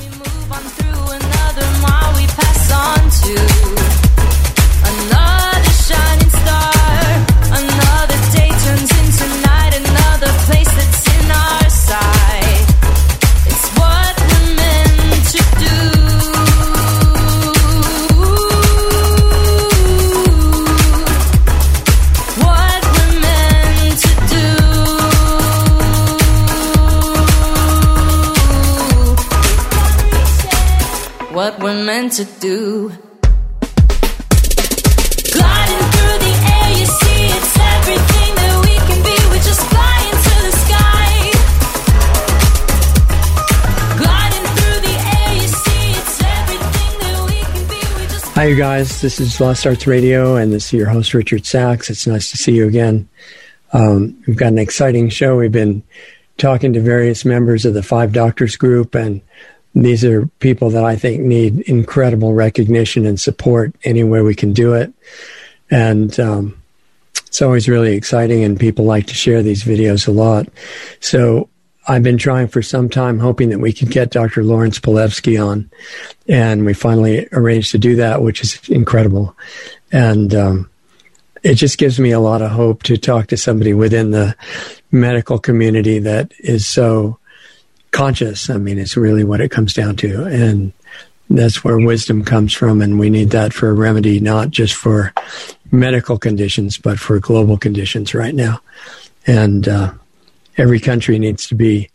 We move on through another mile, we pass on to you guys. This is Lost Arts Radio, and this is your host, Richard Sacks. It's nice to see you again. Um, we've got an exciting show. We've been talking to various members of the Five Doctors Group, and these are people that I think need incredible recognition and support any way we can do it. And um, it's always really exciting, and people like to share these videos a lot. So I've been trying for some time, hoping that we could get Dr. Lawrence Palevsky on, and we finally arranged to do that, which is incredible. And um, it just gives me a lot of hope to talk to somebody within the medical community that is so conscious. I mean, it's really what it comes down to. And that's where wisdom comes from. And we need that for a remedy, not just for medical conditions, but for global conditions right now. And uh, every country needs to be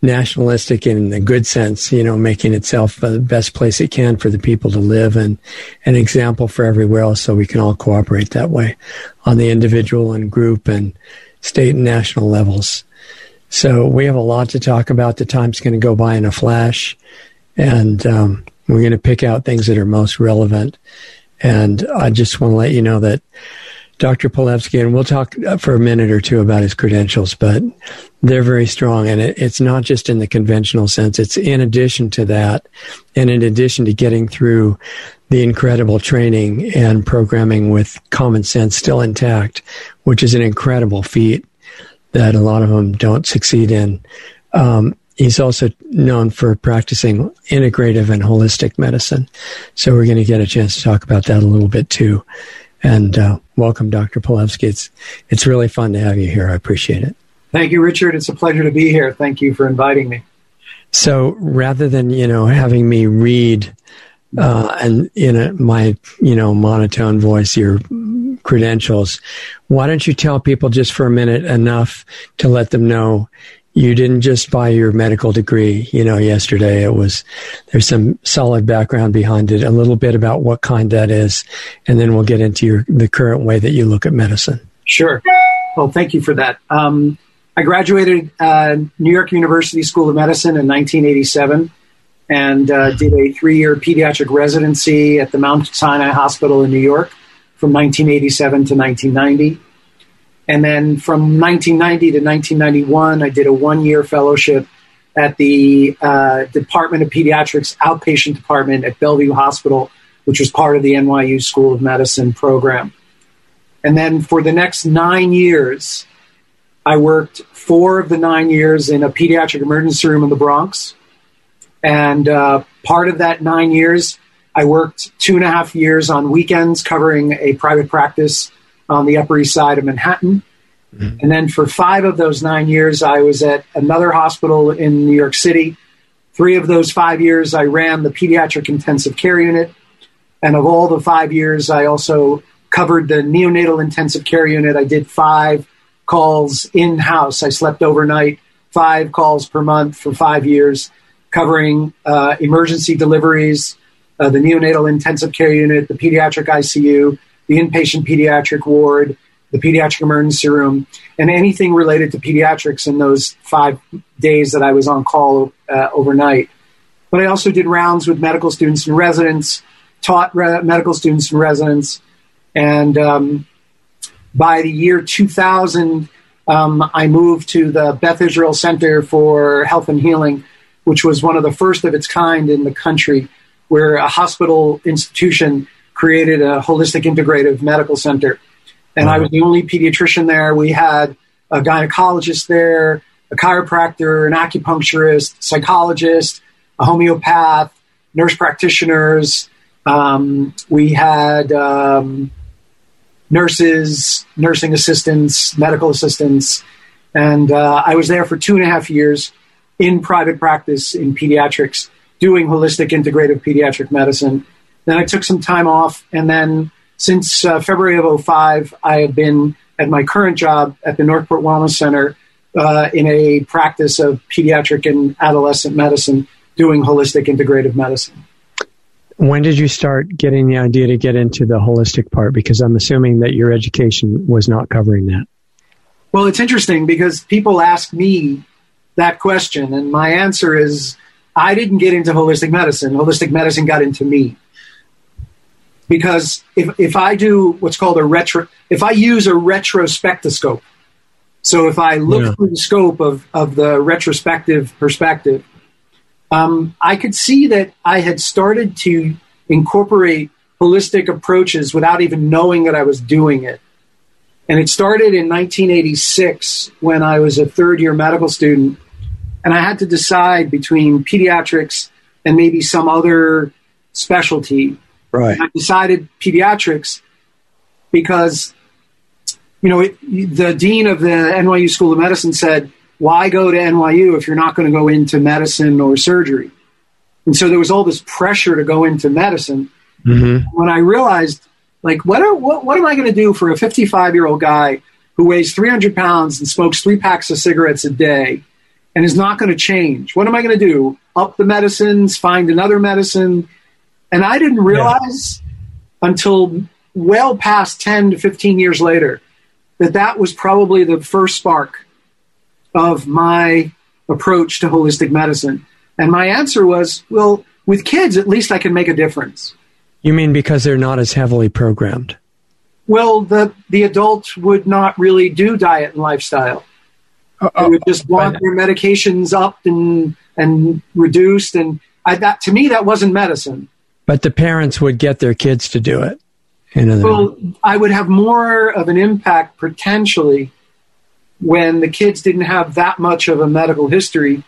nationalistic in the good sense, you know, making itself the best place it can for the people to live and an example for everywhere else so we can all cooperate that way on the individual and group and state and national levels. So we have a lot to talk about. The time's going to go by in a flash, and um, we're going to pick out things that are most relevant. And I just want to let you know that Dr. Palevsky, and we'll talk for a minute or two about his credentials, but they're very strong. And it, it's not just in the conventional sense, it's in addition to that, and in addition to getting through the incredible training and programming with common sense still intact, which is an incredible feat that a lot of them don't succeed in. Um, he's also known for practicing integrative and holistic medicine. So we're going to get a chance to talk about that a little bit too. And uh, welcome, Dr. Palevsky. It's it's really fun to have you here. I appreciate it. Thank you, Richard. It's a pleasure to be here. Thank you for inviting me. So rather than you know having me read uh, and in a, my you know monotone voice your credentials, why don't you tell people just for a minute enough to let them know you didn't just buy your medical degree, you know, yesterday. It was, there's some solid background behind it, a little bit about what kind that is, and then we'll get into your, the current way that you look at medicine. Sure. Well, thank you for that. Um, I graduated uh, New York University School of Medicine in 1987 and uh, did a three year pediatric residency at the Mount Sinai Hospital in New York from 1987 to 1990. And then from 1990 to 1991, I did a one year fellowship at the uh, Department of Pediatrics Outpatient Department at Bellevue Hospital, which was part of the NYU School of Medicine program. And then for the next nine years, I worked four of the nine years in a pediatric emergency room in the Bronx. And uh, part of that nine years, I worked two and a half years on weekends covering a private practice on the Upper East Side of Manhattan. Mm-hmm. And then for five of those nine years, I was at another hospital in New York City. Three of those five years, I ran the pediatric intensive care unit. And of all the five years, I also covered the neonatal intensive care unit. I did five calls in house. I slept overnight, five calls per month for five years, covering uh, emergency deliveries, uh, the neonatal intensive care unit, the pediatric ICU, the inpatient pediatric ward, the pediatric emergency room, and anything related to pediatrics in those five days that I was on call uh, overnight. But I also did rounds with medical students and residents, taught re- medical students and residents, and um, by the year 2000, um, I moved to the Beth Israel Center for Health and Healing, which was one of the first of its kind in the country, where a hospital institution created a holistic integrative medical center. And I was the only pediatrician there. We had a gynecologist there, a chiropractor, an acupuncturist, psychologist, a homeopath, nurse practitioners. Um, we had um, nurses, nursing assistants, medical assistants, and uh, I was there for two and a half years in private practice in pediatrics, doing holistic integrative pediatric medicine. Then I took some time off, and then since uh, February of 05, I had been at my current job at the Northport Wellness Center uh, in a practice of pediatric and adolescent medicine, doing holistic integrative medicine. When did you start getting the idea to get into the holistic part? Because I'm assuming that your education was not covering that. Well, it's interesting because people ask me that question, and my answer is I didn't get into holistic medicine. Holistic medicine got into me. Because if, if I do what's called a retro, if I use a retrospectoscope, so if I look yeah. through the scope of, of the retrospective perspective, um, I could see that I had started to incorporate holistic approaches without even knowing that I was doing it. And it started in 1986 when I was a third year medical student. And I had to decide between pediatrics and maybe some other specialty. Right. I decided pediatrics because, you know, it, the dean of the NYU School of Medicine said, why go to NYU if you're not going to go into medicine or surgery? And so there was all this pressure to go into medicine. Mm-hmm. When I realized like, what, are, what, what am I going to do for a 55 year old guy who weighs 300 pounds and smokes three packs of cigarettes a day and is not going to change? What am I going to do? Up the medicines, find another medicine? And I didn't realize yeah. until well past 10 to 15 years later that that was probably the first spark of my approach to holistic medicine. And my answer was, well, with kids, at least I can make a difference. You mean because they're not as heavily programmed? Well, the the adult would not really do diet and lifestyle. Uh, they would just want their medications up and and reduced, and I, that to me that wasn't medicine. But the parents would get their kids to do it. well, I would have more of an impact potentially when the kids didn't have that much of a medical history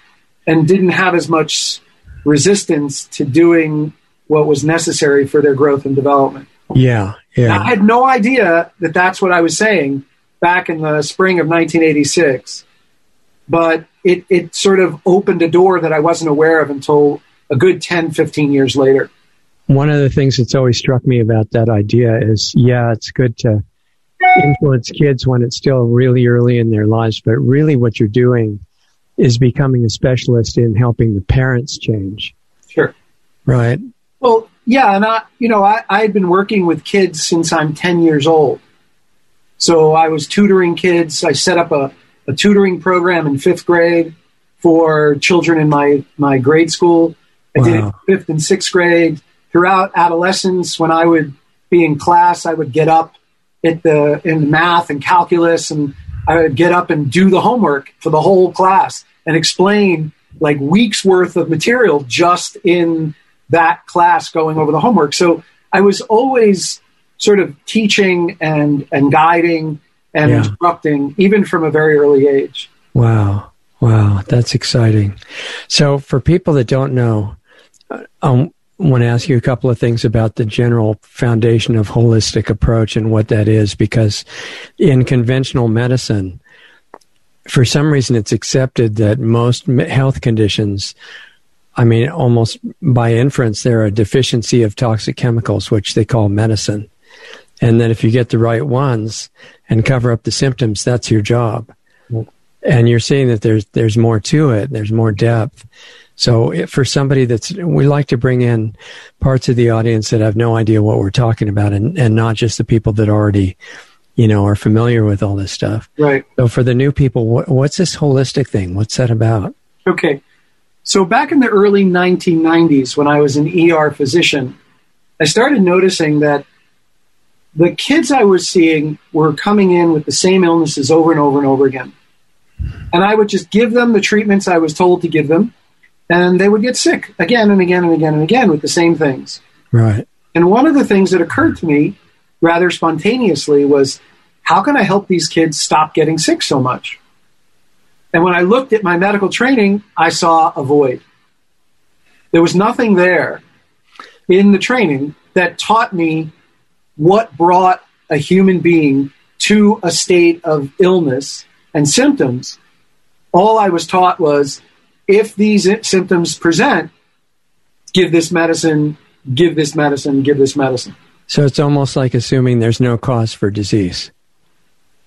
and didn't have as much resistance to doing what was necessary for their growth and development. Yeah, yeah. I had no idea that that's what I was saying back in the spring of 1986, but it, it sort of opened a door that I wasn't aware of until a good 10, 15 years later. One of the things that's always struck me about that idea is, yeah, it's good to influence kids when it's still really early in their lives, but really what you're doing is becoming a specialist in helping the parents change. Sure. Right. Well, yeah, and I, you know, I, I've been working with kids since I'm 10 years old. So I was tutoring kids. I set up a, a tutoring program in fifth grade for children in my, my grade school. I wow. did it fifth and sixth grade. Throughout adolescence, when I would be in class, I would get up at the in math and calculus, and I would get up and do the homework for the whole class and explain like weeks worth of material just in that class going over the homework. So I was always sort of teaching and, and guiding and yeah. instructing, even from a very early age. Wow. Wow. That's exciting. So for people that don't know, uh, um, want to ask you a couple of things about the general foundation of holistic approach and what that is, because in conventional medicine, for some reason, it's accepted that most health conditions I mean, almost by inference, they're a deficiency of toxic chemicals, which they call medicine. And that if you get the right ones and cover up the symptoms, that's your job. And you're seeing that there's there's more to it. There's more depth. So for somebody that's, we like to bring in parts of the audience that have no idea what we're talking about, and and not just the people that already, you know, are familiar with all this stuff. Right. So for the new people, what, what's this holistic thing? What's that about? Okay. So back in the early 1990s, when I was an ER physician, I started noticing that the kids I was seeing were coming in with the same illnesses over and over and over again. And I would just give them the treatments I was told to give them, and they would get sick again and again and again and again with the same things. Right. And one of the things that occurred to me rather spontaneously was how can I help these kids stop getting sick so much? And when I looked at my medical training, I saw a void. There was nothing there in the training that taught me what brought a human being to a state of illness and symptoms. All I was taught was if these symptoms present, give this medicine, give this medicine, give this medicine. So it's almost like assuming there's no cause for disease.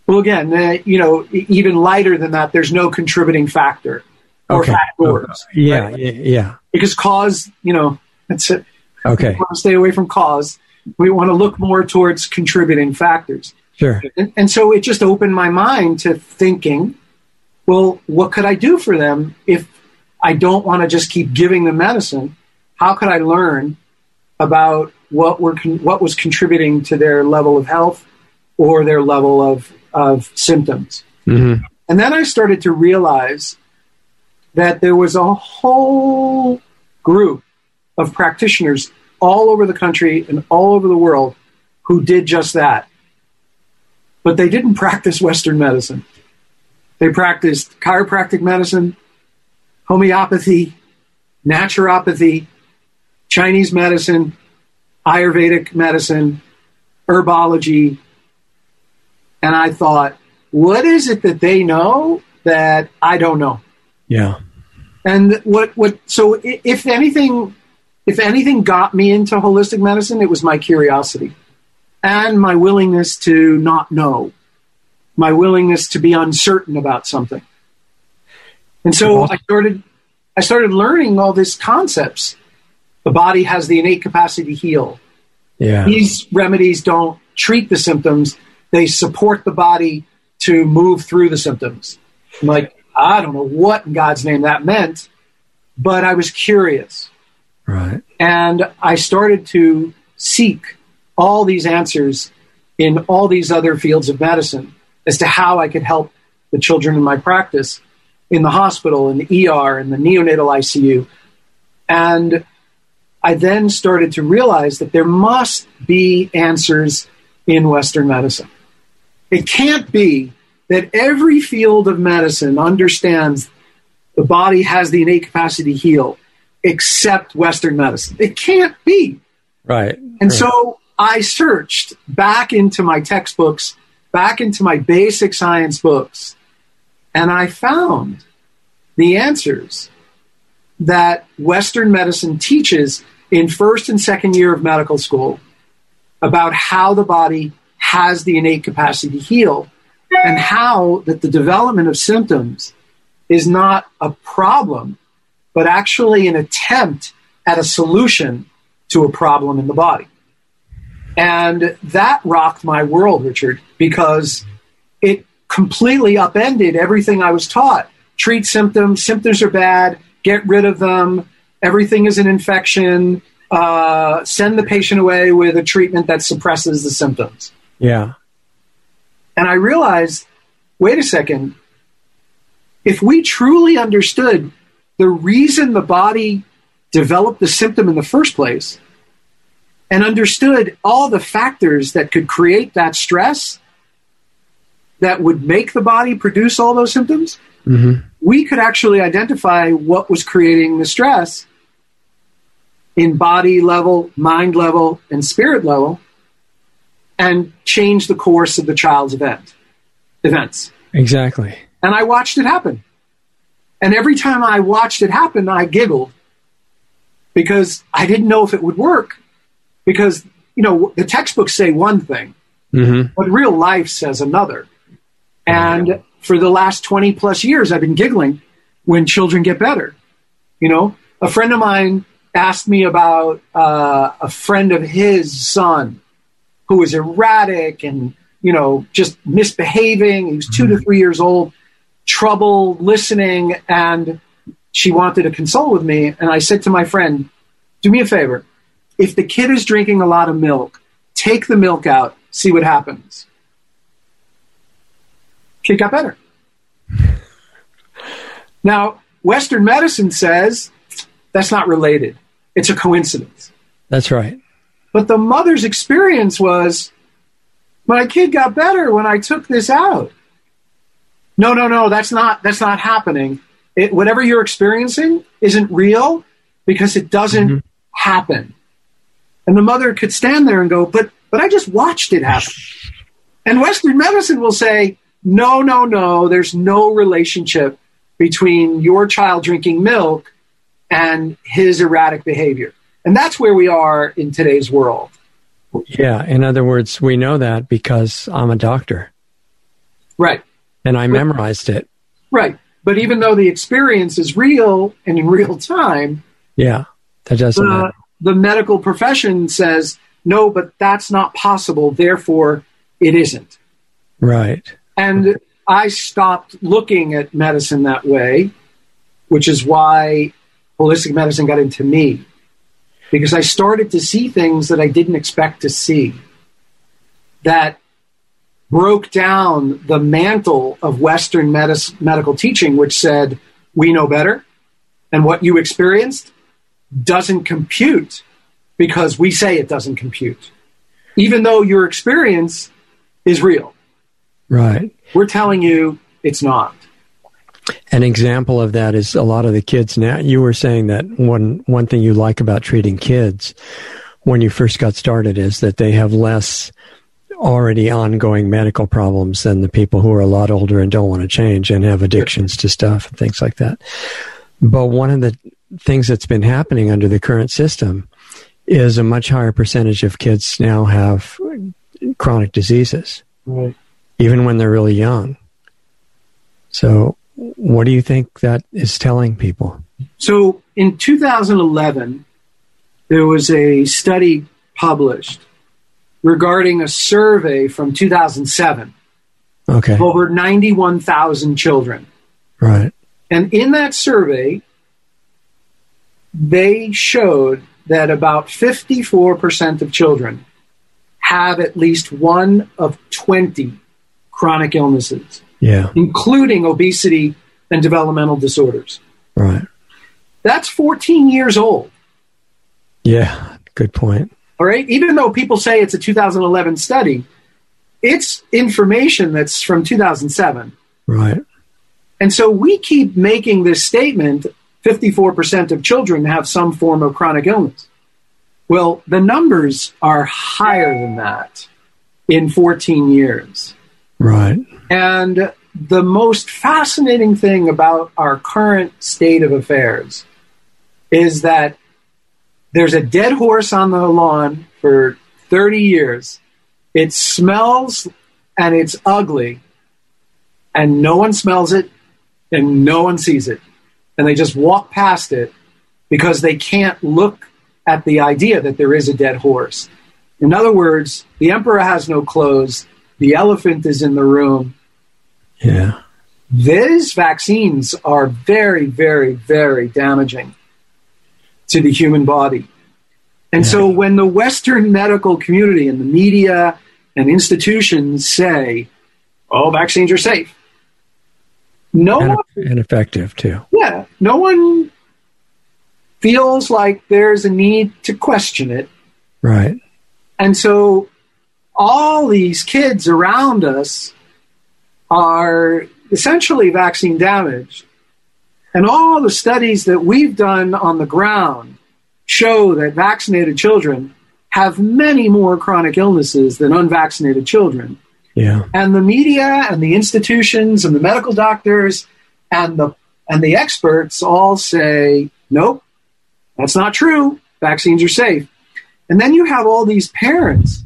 Well, again, uh, you know, even lighter than that, there's no contributing factor or Okay. factors. Yeah, right? yeah, yeah. Because cause, you know, that's it. Okay, We want to stay away from cause. We want to look more towards contributing factors. Sure. And, so it just opened my mind to thinking, well, what could I do for them if I don't want to just keep giving them medicine? How could I learn about what were what was contributing to their level of health or their level of of symptoms? hmm And then I started to realize that there was a whole group of practitioners all over the country and all over the world who did just that. But they didn't practice Western medicine. They practiced chiropractic medicine, homeopathy, naturopathy, Chinese medicine, Ayurvedic medicine, herbology. And I thought, what is it that they know that I don't know? Yeah. And what what so if anything if anything got me into holistic medicine, it was my curiosity and my willingness to not know, my willingness to be uncertain about something. And so I started I started learning all these concepts. The body has the innate capacity to heal. Yeah. These remedies don't treat the symptoms, they support the body to move through the symptoms. I'm like, I don't know what in God's name that meant, but I was curious. Right. And I started to seek all these answers in all these other fields of medicine as to how I could help the children in my practice in the hospital, in the ER, in the neonatal ICU. And I then started to realize that there must be answers in Western medicine. It can't be that every field of medicine understands the body has the innate capacity to heal except Western medicine. It can't be. Right. And so I searched back into my textbooks, back into my basic science books, and I found the answers that Western medicine teaches in first and second year of medical school about how the body has the innate capacity to heal and how that the development of symptoms is not a problem but actually an attempt at a solution to a problem in the body. And that rocked my world, Richard, because it completely upended everything I was taught. Treat symptoms, symptoms are bad, get rid of them, everything is an infection, uh, send the patient away with a treatment that suppresses the symptoms. Yeah. And I realized wait a second, if we truly understood the reason the body developed the symptom in the first place and understood all the factors that could create that stress that would make the body produce all those symptoms, hmm we could actually identify what was creating the stress in body level, mind level, and spirit level and change the course of the child's event events. Exactly. And I watched it happen. And every time I watched it happen, I giggled because I didn't know if it would work. Because, you know, the textbooks say one thing, hmm but real life says another. And for the last 20 plus years, I've been giggling when children get better. You know, a friend of mine asked me about uh, a friend of his son who was erratic and, you know, just misbehaving. He was 2 to three years old, trouble listening, and she wanted to consult with me. And I said to my friend, do me a favor. If the kid is drinking a lot of milk, take the milk out, see what happens. Kid got better. Now, Western medicine says that's not related. It's a coincidence. That's right. But the mother's experience was my kid got better when I took this out. No, no, no, that's not that's not happening. It, whatever you're experiencing isn't real. because it doesn't Mhm. happen. And the mother could stand there and go, but, but I just watched it happen. And Western medicine will say, no, no, no, there's no relationship between your child drinking milk and his erratic behavior. And that's where we are in today's world. Yeah. In other words, we know that because I'm a doctor Right, and I memorized it. right. But even though the experience is real and in real time, Yeah. That doesn't the, matter. The medical profession says, no, but that's not possible. Therefore, it isn't. Right. And I stopped looking at medicine that way, which is why holistic medicine got into me. Because I started to see things that I didn't expect to see that broke down the mantle of Western medis- medical teaching, which said, we know better, and what you experienced doesn't compute because we say it doesn't compute, even though your experience is real. Right. We're telling you it's not. An example of that is a lot of the kids now. You were saying that one one thing you like about treating kids when you first got started is that they have less already ongoing medical problems than the people who are a lot older and don't want to change and have addictions to stuff and things like that. But one of the things that's been happening under the current system is a much higher percentage of kids now have chronic diseases Right. even when they're really young. So, what do you think that is telling people? So in 2011, there was a study published regarding a survey from 2007 Okay, of over 91,000 children. right, And in that survey, they showed that about 54% of children have at least one of 20 chronic illnesses, yeah, including obesity and developmental disorders. right, That's 14 years old. yeah. Good point. All right. Even though people say it's a 2011 study, it's information that's from 2007. Right, And so we keep making this statement 54% of children have some form of chronic illness. Well, the numbers are higher than that in 14 years. right, And the most fascinating thing about our current state of affairs is that there's a dead horse on the lawn for 30 years. It smells and it's ugly, and no one smells it and no one sees it. And they just walk past it because they can't look at the idea that there is a dead horse. In other words, the emperor has no clothes, the elephant is in the room, yeah, these vaccines are very, very, very damaging to the human body. And so when the Western medical community and the media and institutions say, oh, vaccines are safe, no and, one, and effective too. yeah, no one feels like there's a need to question it. Right, And so all these kids around us are essentially vaccine damaged. And all the studies that we've done on the ground show that vaccinated children have many more chronic illnesses than unvaccinated children. Yeah, And the media and the institutions and the medical doctors and the and the experts all say, nope, that's not true. Vaccines are safe. And then you have all these parents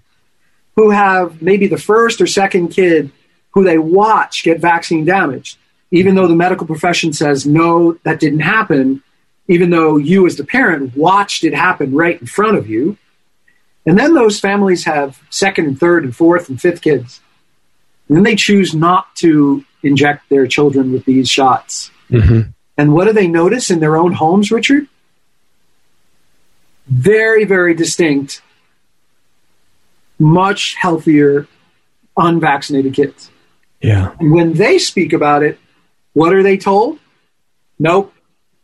who have maybe the first or second kid who they watch get vaccine damaged, even though the medical profession says, no, that didn't happen, even though you as the parent watched it happen right in front of you. And then those families have second and third and fourth and fifth kids. And then they choose not to inject their children with these shots. hmm And what do they notice in their own homes, Richard? Very, very distinct, much healthier, unvaccinated kids. yeah, And when they speak about it, what are they told? Nope,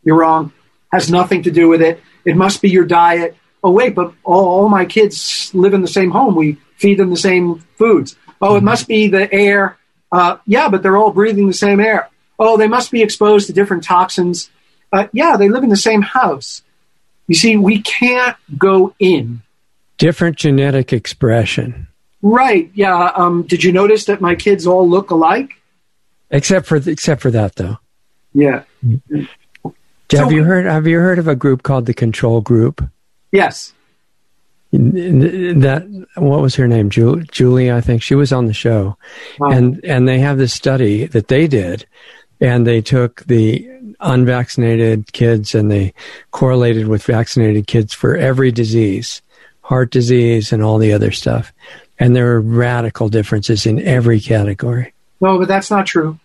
you're wrong. Has nothing to do with it. It must be your diet. Oh, wait, but all, all my kids live in the same home. We feed them the same foods. Oh, it must be the air. Uh, yeah, but they're all breathing the same air. Oh, they must be exposed to different toxins. Uh, yeah, they live in the same house. You see, we can't go in. Different genetic expression. Right. Yeah. Um, did you notice that my kids all look alike? Except for except for that though. Yeah. have So- you heard have you heard of a group called the control group? Yes. That what was her name Ju- julie i think she was on the show Wow. and and they have this study that they did and they took the unvaccinated kids and they correlated with vaccinated kids for every disease heart disease and all the other stuff and there are radical differences in every category no, but that's not true.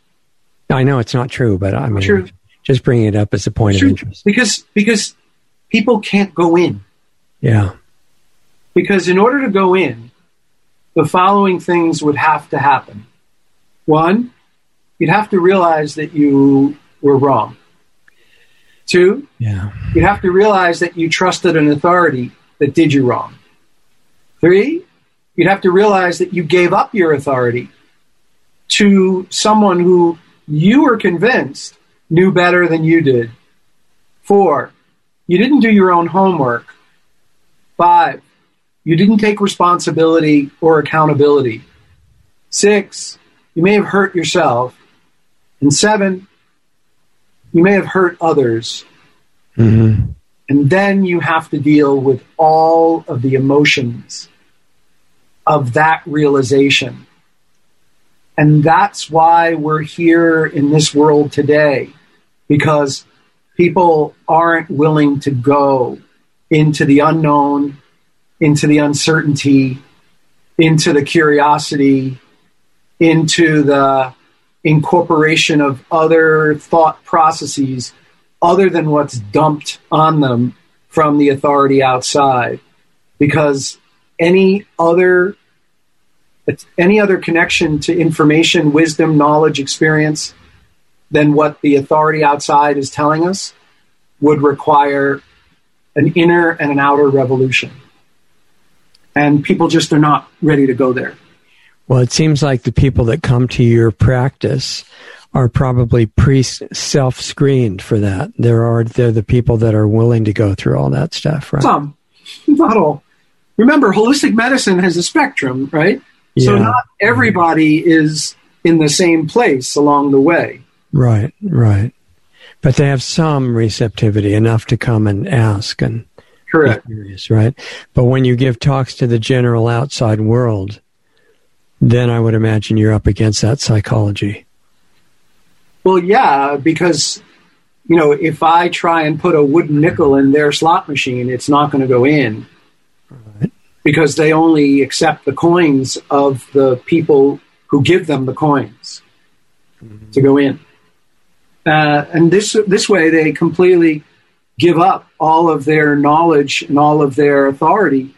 i know it's not true but i mean True. just bringing it up as a point of interest Because because people can't go in. yeah Because in order to go in, the following things would have to happen. One, you'd have to realize that you were wrong. Two, yeah you'd have to realize that you trusted an authority that did you wrong. Three, you'd have to realize that you gave up your authority to someone who you were convinced knew better than you did. Four, you didn't do your own homework. Five, you didn't take responsibility or accountability. Six, you may have hurt yourself. And seven, you may have hurt others. hmm And then you have to deal with all of the emotions of that realization. And that's why we're here in this world today, because people aren't willing to go into the unknown, into the uncertainty, into the curiosity, into the incorporation of other thought processes other than what's dumped on them from the authority outside. Because any other any other connection to information wisdom knowledge experience than what the authority outside is telling us would require an inner and an outer revolution and people just are not ready to go there Well, it seems like the people that come to your practice are probably pre self screened for that. There are they're the people that are willing to go through all that stuff, right? Some, not all. Remember, holistic medicine has a spectrum, right? So not everybody is in the same place along the way. Right, right. But they have some receptivity enough to come and ask and Correct. curious, right? But when you give talks to the general outside world, then I would imagine you're up against that psychology. Well, yeah, because you know, if I try and put a wooden nickel in their slot machine, it's not going to go in Right. because they only accept the coins of the people who give them the coins to go in. Uh, and this this way, they completely give up all of their knowledge and all of their authority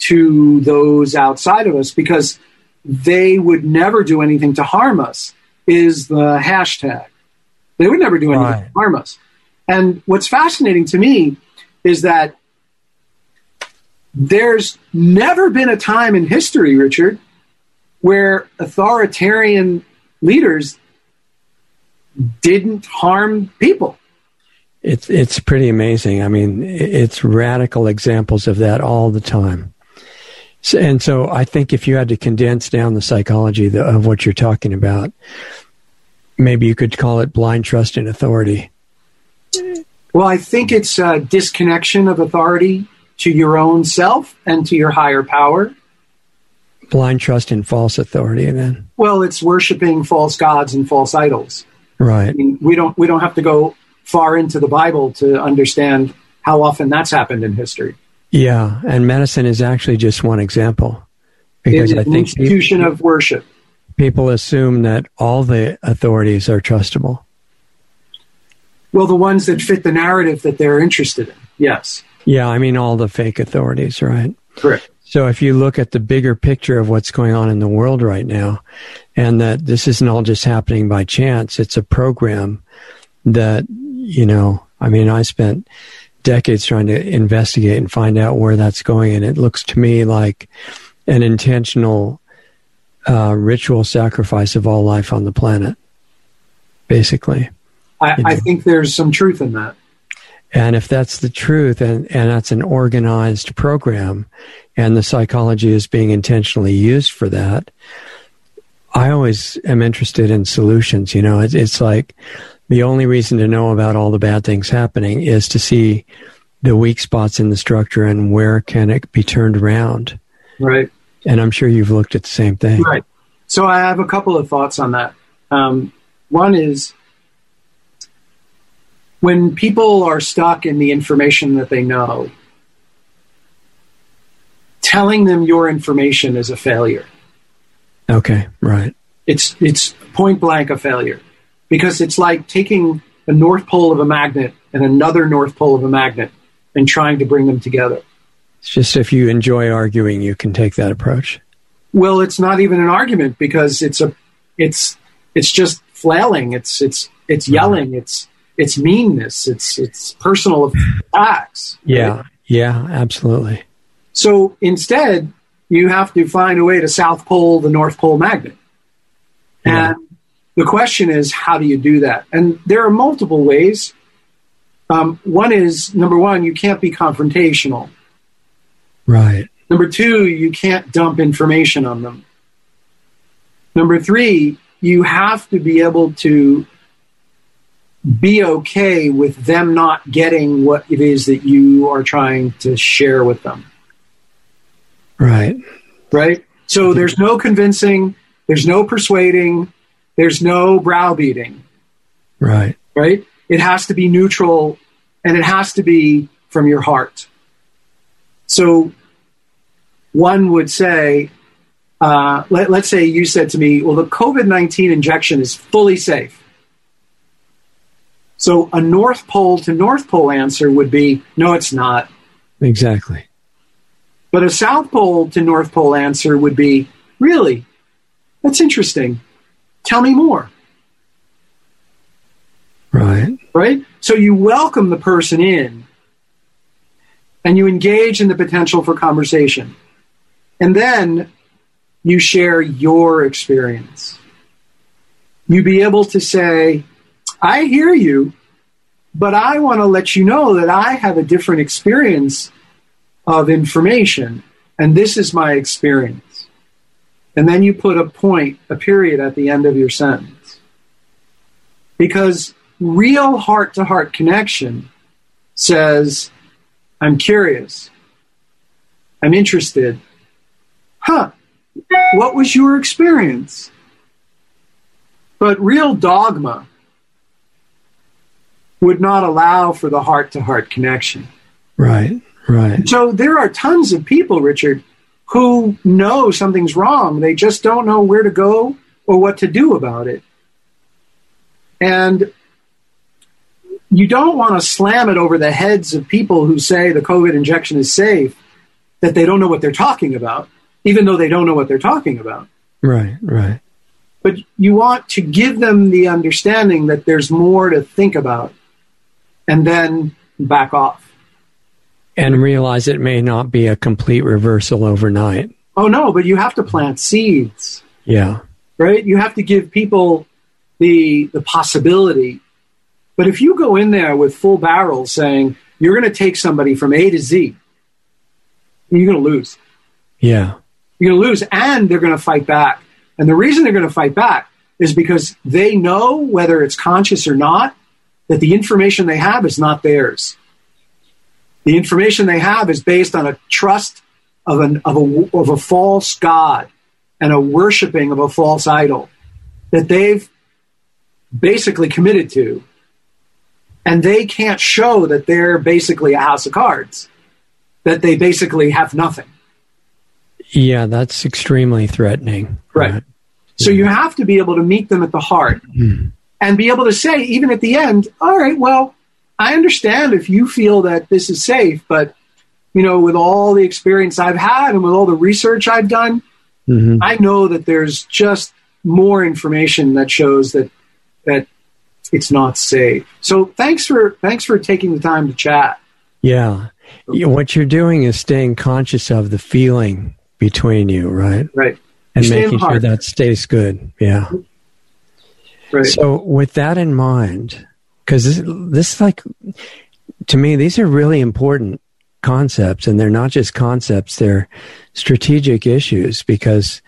to those outside of us because they would never do anything to harm us. Is the hashtag? They would never do anything Right. to harm us. And what's fascinating to me is that there's never been a time in history, Richard, where authoritarian leaders didn't harm people. It's it's pretty amazing. I mean, it's radical examples of that all the time. So, and so, I think if you had to condense down the psychology of what you're talking about, maybe you could call it blind trust in authority. Well, I think it's a disconnection of authority to your own self and to your higher power. Blind trust in false authority, then. Well, it's worshiping false gods and false idols. Right. I mean, we don't we don't have to go far into the Bible to understand how often that's happened in history. Yeah, and medicine is actually just one example because I think institution of worship. people assume that all the authorities are trustable. Well, the ones that fit the narrative that they're interested in. Yes, Yeah, I mean all the fake authorities, right? correct. So if you look at the bigger picture of what's going on in the world right now, and that this isn't all just happening by chance, it's a program that, you know, I mean, I spent decades trying to investigate and find out where that's going, and it looks to me like an intentional uh, ritual sacrifice of all life on the planet, basically. I, I think there's some truth in that. And if that's the truth and, and that's an organized program and the psychology is being intentionally used for that, I always am interested in solutions. You know, it's, it's like the only reason to know about all the bad things happening is to see the weak spots in the structure and where can it be turned around. Right. And I'm sure you've looked at the same thing. Right. So I have a couple of thoughts on that. Um, one is when people are stuck in the information that they know, telling them your information is a failure. Okay, right. It's it's point blank a failure because it's like taking a north pole of a magnet and another north pole of a magnet and trying to bring them together. It's just if you enjoy arguing, you can take that approach. Well, it's not even an argument because it's a it's it's just flailing. It's it's it's uh-huh. yelling. It's it's meanness. It's it's personal attacks. Yeah, right? yeah, absolutely. So instead, you have to find a way to South Pole the North Pole magnet. Yeah. The question is, how do you do that? And there are multiple ways. Um, one is number one, you can't be confrontational. Right. Number two, you can't dump information on them. Number three, you have to be able to be okay with them not getting what it is that you are trying to share with them. Right. Right? So there's no convincing, there's no persuading, there's no browbeating. Right. Right? It has to be neutral and it has to be from your heart. So one would say, uh, let, let's say you said to me, well, the COVID 19 injection is fully safe. So a North Pole to North Pole answer would be, no, it's not. Exactly. But a South Pole to North Pole answer would be, really? That's interesting. Tell me more. Right. Right? So you welcome the person in and you engage in the potential for conversation. And then you share your experience. You be able to say, I hear you, but I want to let you know that I have a different experience of information, and this is my experience. And then you put a point, a period at the end of your sentence. Because real heart to heart connection says, I'm curious, I'm interested. Huh, what was your experience? But real dogma would not allow for the heart to heart connection. Right. Right. So there are tons of people, Richard, who know something's wrong. They just don't know where to go or what to do about it. And you don't want to slam it over the heads of people who say the COVID injection is safe, that they don't know what they're talking about, even though they don't know what they're talking about. Right, right. But you want to give them the understanding that there's more to think about and then back off and realize it may not be a complete reversal overnight. Oh no, but you have to plant seeds. Yeah. Right? You have to give people the the possibility. But if you go in there with full barrels saying you're going to take somebody from A to Z, you're going to lose. Yeah. You're going to lose and they're going to fight back. And the reason they're going to fight back is because they know whether it's conscious or not that the information they have is not theirs. The information they have is based on a trust of, an, of, a, of a false God and a worshiping of a false idol that they've basically committed to. And they can't show that they're basically a house of cards, that they basically have nothing. Yeah, that's extremely threatening. Right. right. So yeah. you have to be able to meet them at the heart mm. and be able to say, even at the end, all right, well, I understand if you feel that this is safe, but you know, with all the experience I've had and with all the research I've done, mm-hmm. I know that there's just more information that shows that that it's not safe. So thanks for thanks for taking the time to chat. Yeah. What you're doing is staying conscious of the feeling between you, right? Right. And making sure that stays good. Yeah. Right. So with that in mind, because this, this like to me, these are really important concepts, and they're not just concepts, they're strategic issues because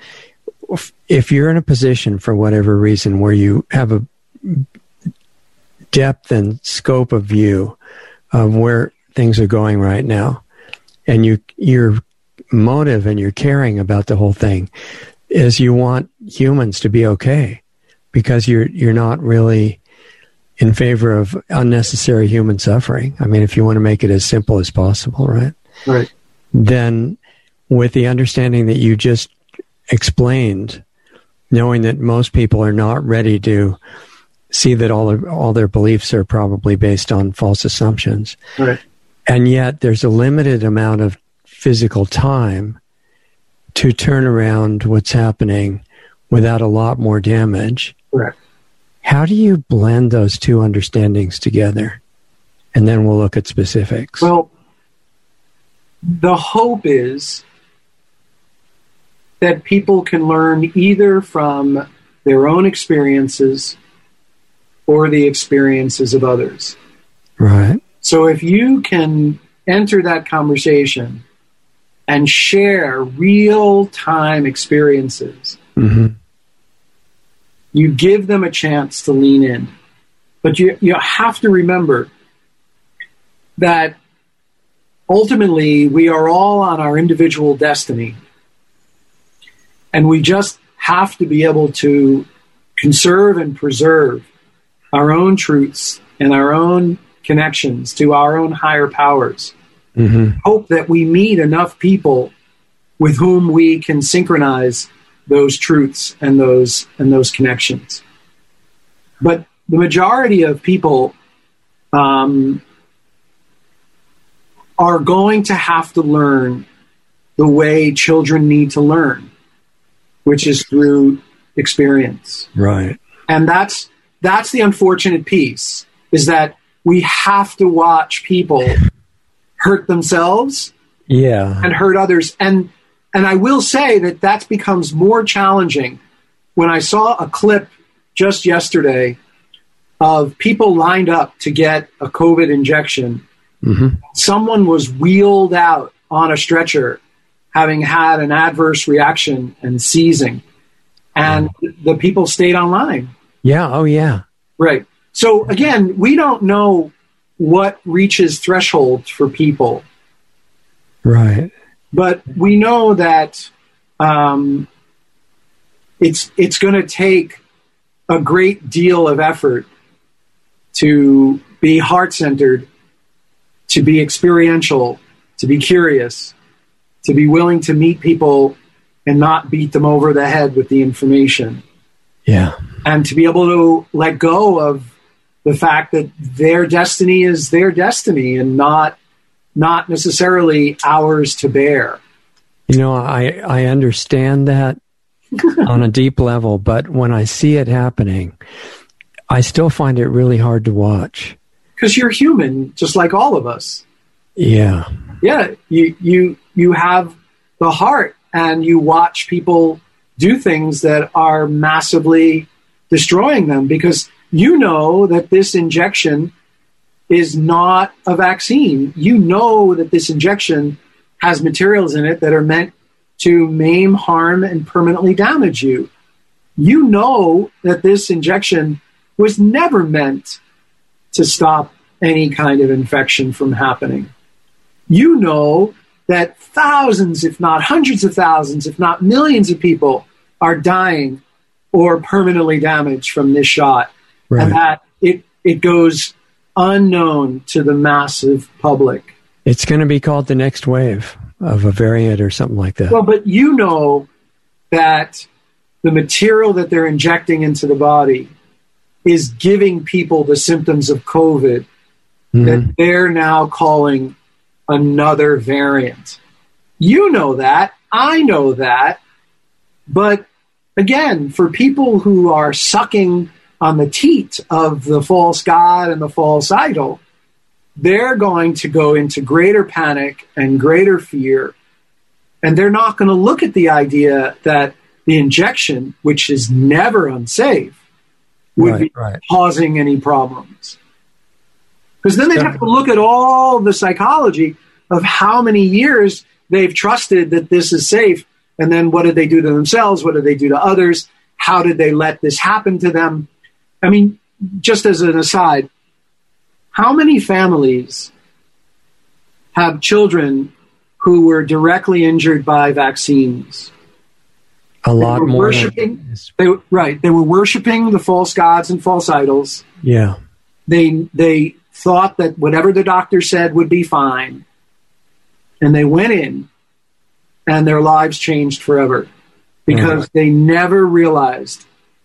if you're in a position for whatever reason where you have a depth and scope of view of where things are going right now, and you your motive and your caring about the whole thing is you want humans to be okay because you're you're not really in favor of unnecessary human suffering. I mean, if you want to make it as simple as possible, right? Right. Then, with the understanding that you just explained, knowing that most people are not ready to see that all of, all their beliefs are probably based on false assumptions, Right. and yet there's a limited amount of physical time to turn around what's happening without a lot more damage. Correct. How do you blend those two understandings together? And then we'll look at specifics. Well, the hope is that people can learn either from their own experiences or the experiences of others. right. So if you can enter that conversation and share real time experiences, hmm you give them a chance to lean in. But you, you have to remember that ultimately we are all on our individual destiny. And we just have to be able to conserve and preserve our own truths and our own connections to our own higher powers. hmm Hope that we meet enough people with whom we can synchronize those truths and those and those connections. But the majority of people um, are going to have to learn the way children need to learn, which is through experience. Right. And that's that's the unfortunate piece is that we have to watch people hurt themselves Yeah. and hurt others. And and I will say that that becomes more challenging when I saw a clip just yesterday of people lined up to get a COVID injection. hmm Someone was wheeled out on a stretcher, having had an adverse reaction and seizing, and the people stayed online. Yeah. Oh, yeah. Right. So again, we don't know what reaches thresholds for people Right. But we know that um, it's it's going to take a great deal of effort to be heart centered, to be experiential, to be curious, to be willing to meet people and not beat them over the head with the information, Yeah. and to be able to let go of the fact that their destiny is their destiny and not not necessarily ours to bear. You know, I, I understand that on a deep level, but when I see it happening, I still find it really hard to watch. because you're human, just like all of us. Yeah. Yeah, you you you have the heart, and you watch people do things that are massively destroying them because you know that this injection is not a vaccine. You know that this injection has materials in it that are meant to maim, harm, and permanently damage you. You know that this injection was never meant to stop any kind of infection from happening. You know that thousands, if not hundreds of thousands, if not millions of people are dying or permanently damaged from this shot, Right. and that it, it goes unknown to the massive public. It's going to be called the next wave of a variant or something like that. Well, but you know that the material that they're injecting into the body is giving people the symptoms of COVID Mhm. that they're now calling another variant. You know that. I know that. But again, for people who are sucking on the teat of the false God and the false idol, they're going to go into greater panic and greater fear. And they're not going to look at the idea that the injection, which is never unsafe, would Right, be right. causing any problems. Because then they have to look at all the psychology of how many years they've trusted that this is safe. And then what did they do to themselves? What did they do to others? How did they let this happen to them? I mean, just as an aside, how many families have children who were directly injured by vaccines? A lot more. worshiping- They right, they were worshiping the false gods and false idols. yeah. They they thought that whatever the doctor said would be fine, and they went in, and their lives changed forever because Right. they never realized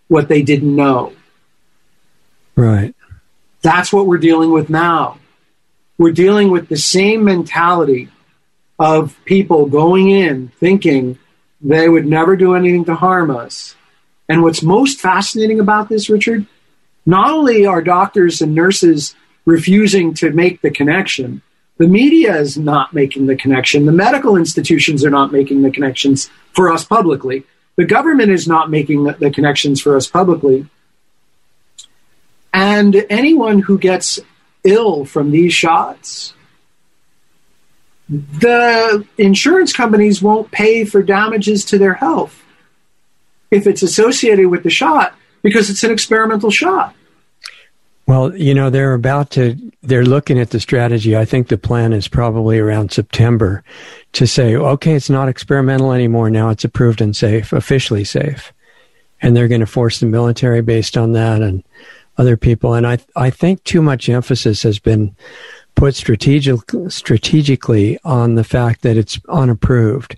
what they didn't know. Right. That's what we're dealing with now. We're dealing with the same mentality of people going in thinking they would never do anything to harm us. And what's most fascinating about this, Richard, not only are doctors and nurses refusing to make the connection, the media is not making the connection. The medical institutions are not making the connections for us publicly. The government is not making the- connections for us publicly. And anyone who gets ill from these shots, the insurance companies won't pay for damages to their health if it's associated with the shot because it's an experimental shot. Well, you know, they're about to, they're looking at the strategy. I think the plan is probably around September to say, okay, it's not experimental anymore. Now it's approved and safe, officially safe. And they're going to force the military based on that and other people. And I, I think too much emphasis has been put strategic, strategically on the fact that it's unapproved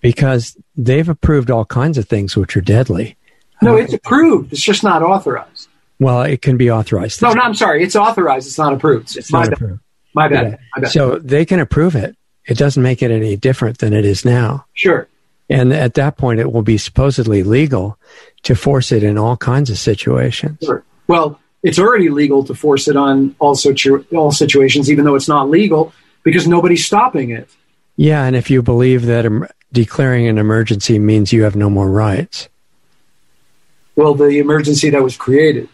because they've approved all kinds of things which are deadly. No, it's approved. It's just not authorized. Well, it can be authorized. No, no, I'm sorry. It's authorized. It's not approved. It's my not bad. approved. My bad. Yeah. My bad. So they can approve it. It doesn't make it any different than it is now. sure. And at that point, it will be supposedly legal to force it in all kinds of situations. Sure. Well, it's already legal to force it on all, situ- all situations, even though it's not legal because nobody's stopping it. Yeah, and if you believe that em- declaring an emergency means you have no more rights. Well, the emergency that was created.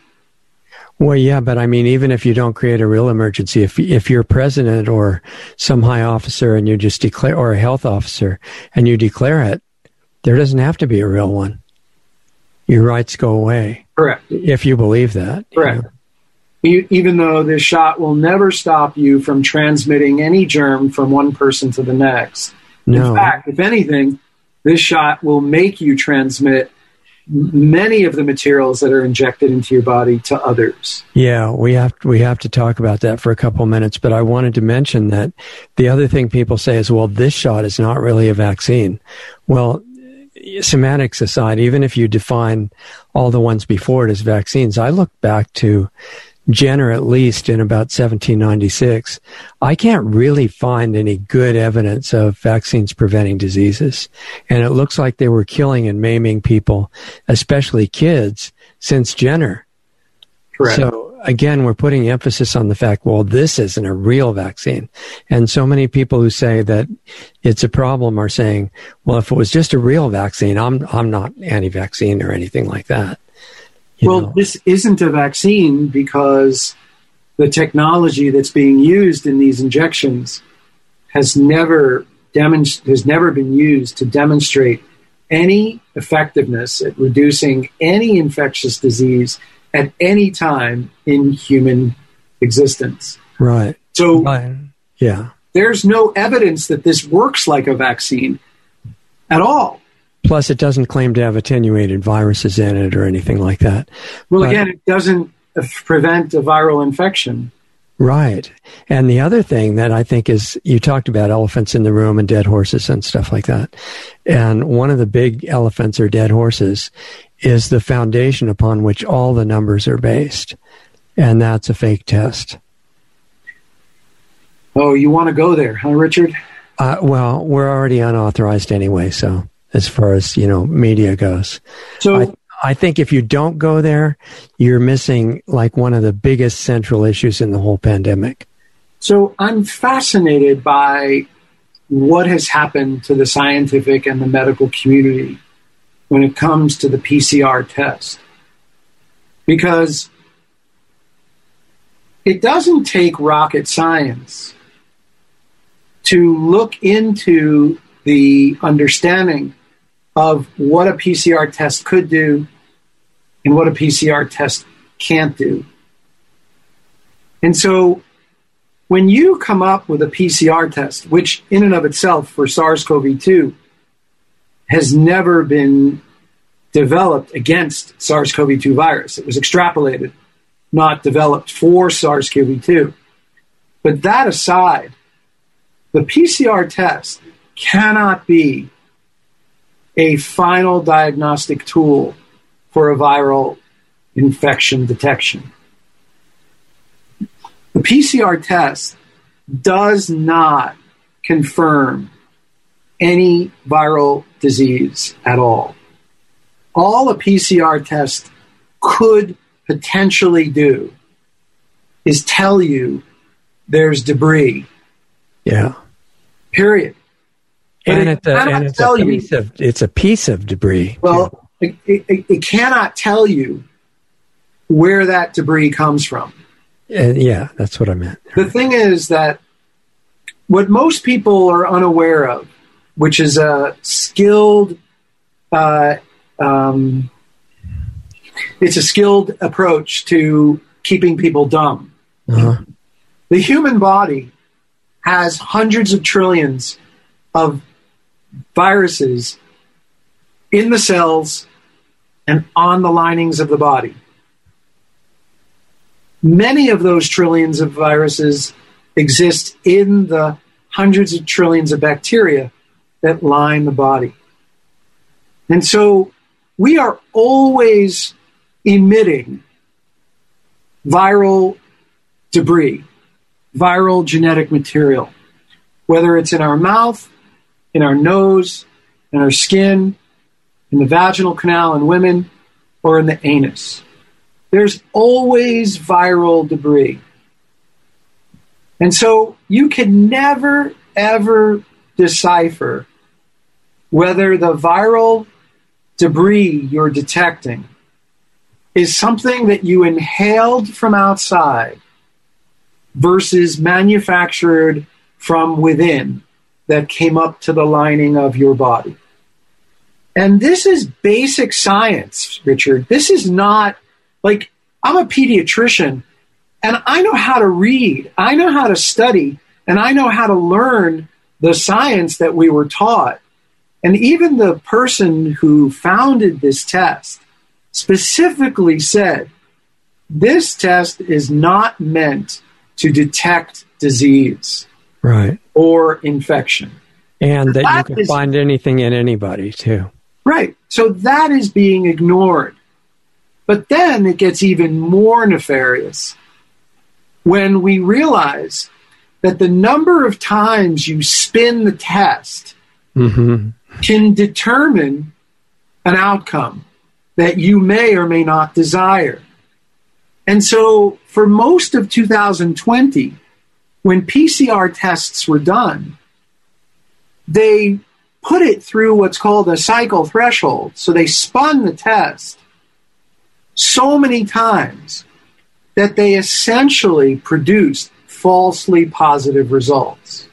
Well, yeah, but I mean, even if you don't create a real emergency, if if you're president or some high officer and you just declare, or a health officer, and you declare it, there doesn't have to be a real one. Your rights go away Correct. if you believe that. you Correct. know. E- Even though this shot will never stop you from transmitting any germ from one person to the next. No. In fact, if anything, this shot will make you transmit many of the materials that are injected into your body to others. Yeah, we have we have to talk about that for a couple minutes. But I wanted to mention that the other thing people say is, well, this shot is not really a vaccine. Well, semantics aside, even if you define all the ones before it as vaccines, I look back to Jenner at least in about 1796. I can't really find any good evidence of vaccines preventing diseases. And it looks like they were killing and maiming people, especially kids, since Jenner. Correct. So again, we're putting emphasis on the fact, well, this isn't a real vaccine. And so many people who say that it's a problem are saying, well, if it was just a real vaccine, I'm, I'm not anti-vaccine or anything like that. You well, know? this isn't a vaccine because the technology that's being used in these injections has never demonst- has never been used to demonstrate any effectiveness at reducing any infectious disease at any time in human existence. right. So Right. Yeah. there's no evidence that this works like a vaccine at all. Plus, it doesn't claim to have attenuated viruses in it or anything like that. Well, Right. again, it doesn't prevent a viral infection. Right. And the other thing that I think is you talked about elephants in the room and dead horses and stuff like that. And one of the big elephants or dead horses is the foundation upon which all the numbers are based. And that's a fake test. Oh, you want to go there, huh, Richard? Uh, well, we're already unauthorized anyway. So as far as, you know, media goes, So, I, I think if you don't go there, you're missing like one of the biggest central issues in the whole pandemic. so I'm fascinated by what has happened to the scientific and the medical community when it comes to the PCR test. Because it doesn't take rocket science to look into the understanding of what a PCR test could do and what a PCR test can't do. And so when you come up with a PCR test, which in and of itself for SARS CoV 2 has never been developed against SARS CoV 2 virus, it was extrapolated, not developed for SARS CoV 2. But that aside, the PCR test cannot be a final diagnostic tool for a viral infection detection. The PCR test does not confirm any viral disease at all. All a PCR test could potentially do is tell you there's debris. Yeah. Period. But And, it it's a, and it's, tell a you- piece of, it's a piece of debris. Well, it, it, it cannot tell you where that debris comes from. Uh, yeah, that's what I meant. The thing is that what most people are unaware of, which is a skilled, uh, um, it's a skilled approach to keeping people dumb. Uh-huh. The human body has hundreds of trillions of viruses in the cells and on the linings of the body. Many of those trillions of viruses exist in the hundreds of trillions of bacteria that line the body. And so we are always emitting viral debris, viral genetic material, whether it's in our mouth, in our nose, in our skin, in the vaginal canal in women, or in the anus. There's always viral debris. And so you can never, ever decipher whether the viral debris you're detecting is something that you inhaled from outside versus manufactured from within that came up to the lining of your body. And this is basic science, Richard. This is not like I'm a pediatrician and I know how to read, I know how to study, and I know how to learn the science that we were taught. And even the person who founded this test specifically said this test is not meant to detect disease Right. or infection. And that you can is- find anything in anybody, too. Right. So that is being ignored. But then it gets even more nefarious when we realize that the number of times you spin the test hmm can determine an outcome that you may or may not desire. And so for most of 2020, when PCR tests were done, they put it through what's called a cycle threshold. So they spun the test so many times that they essentially produced falsely positive results.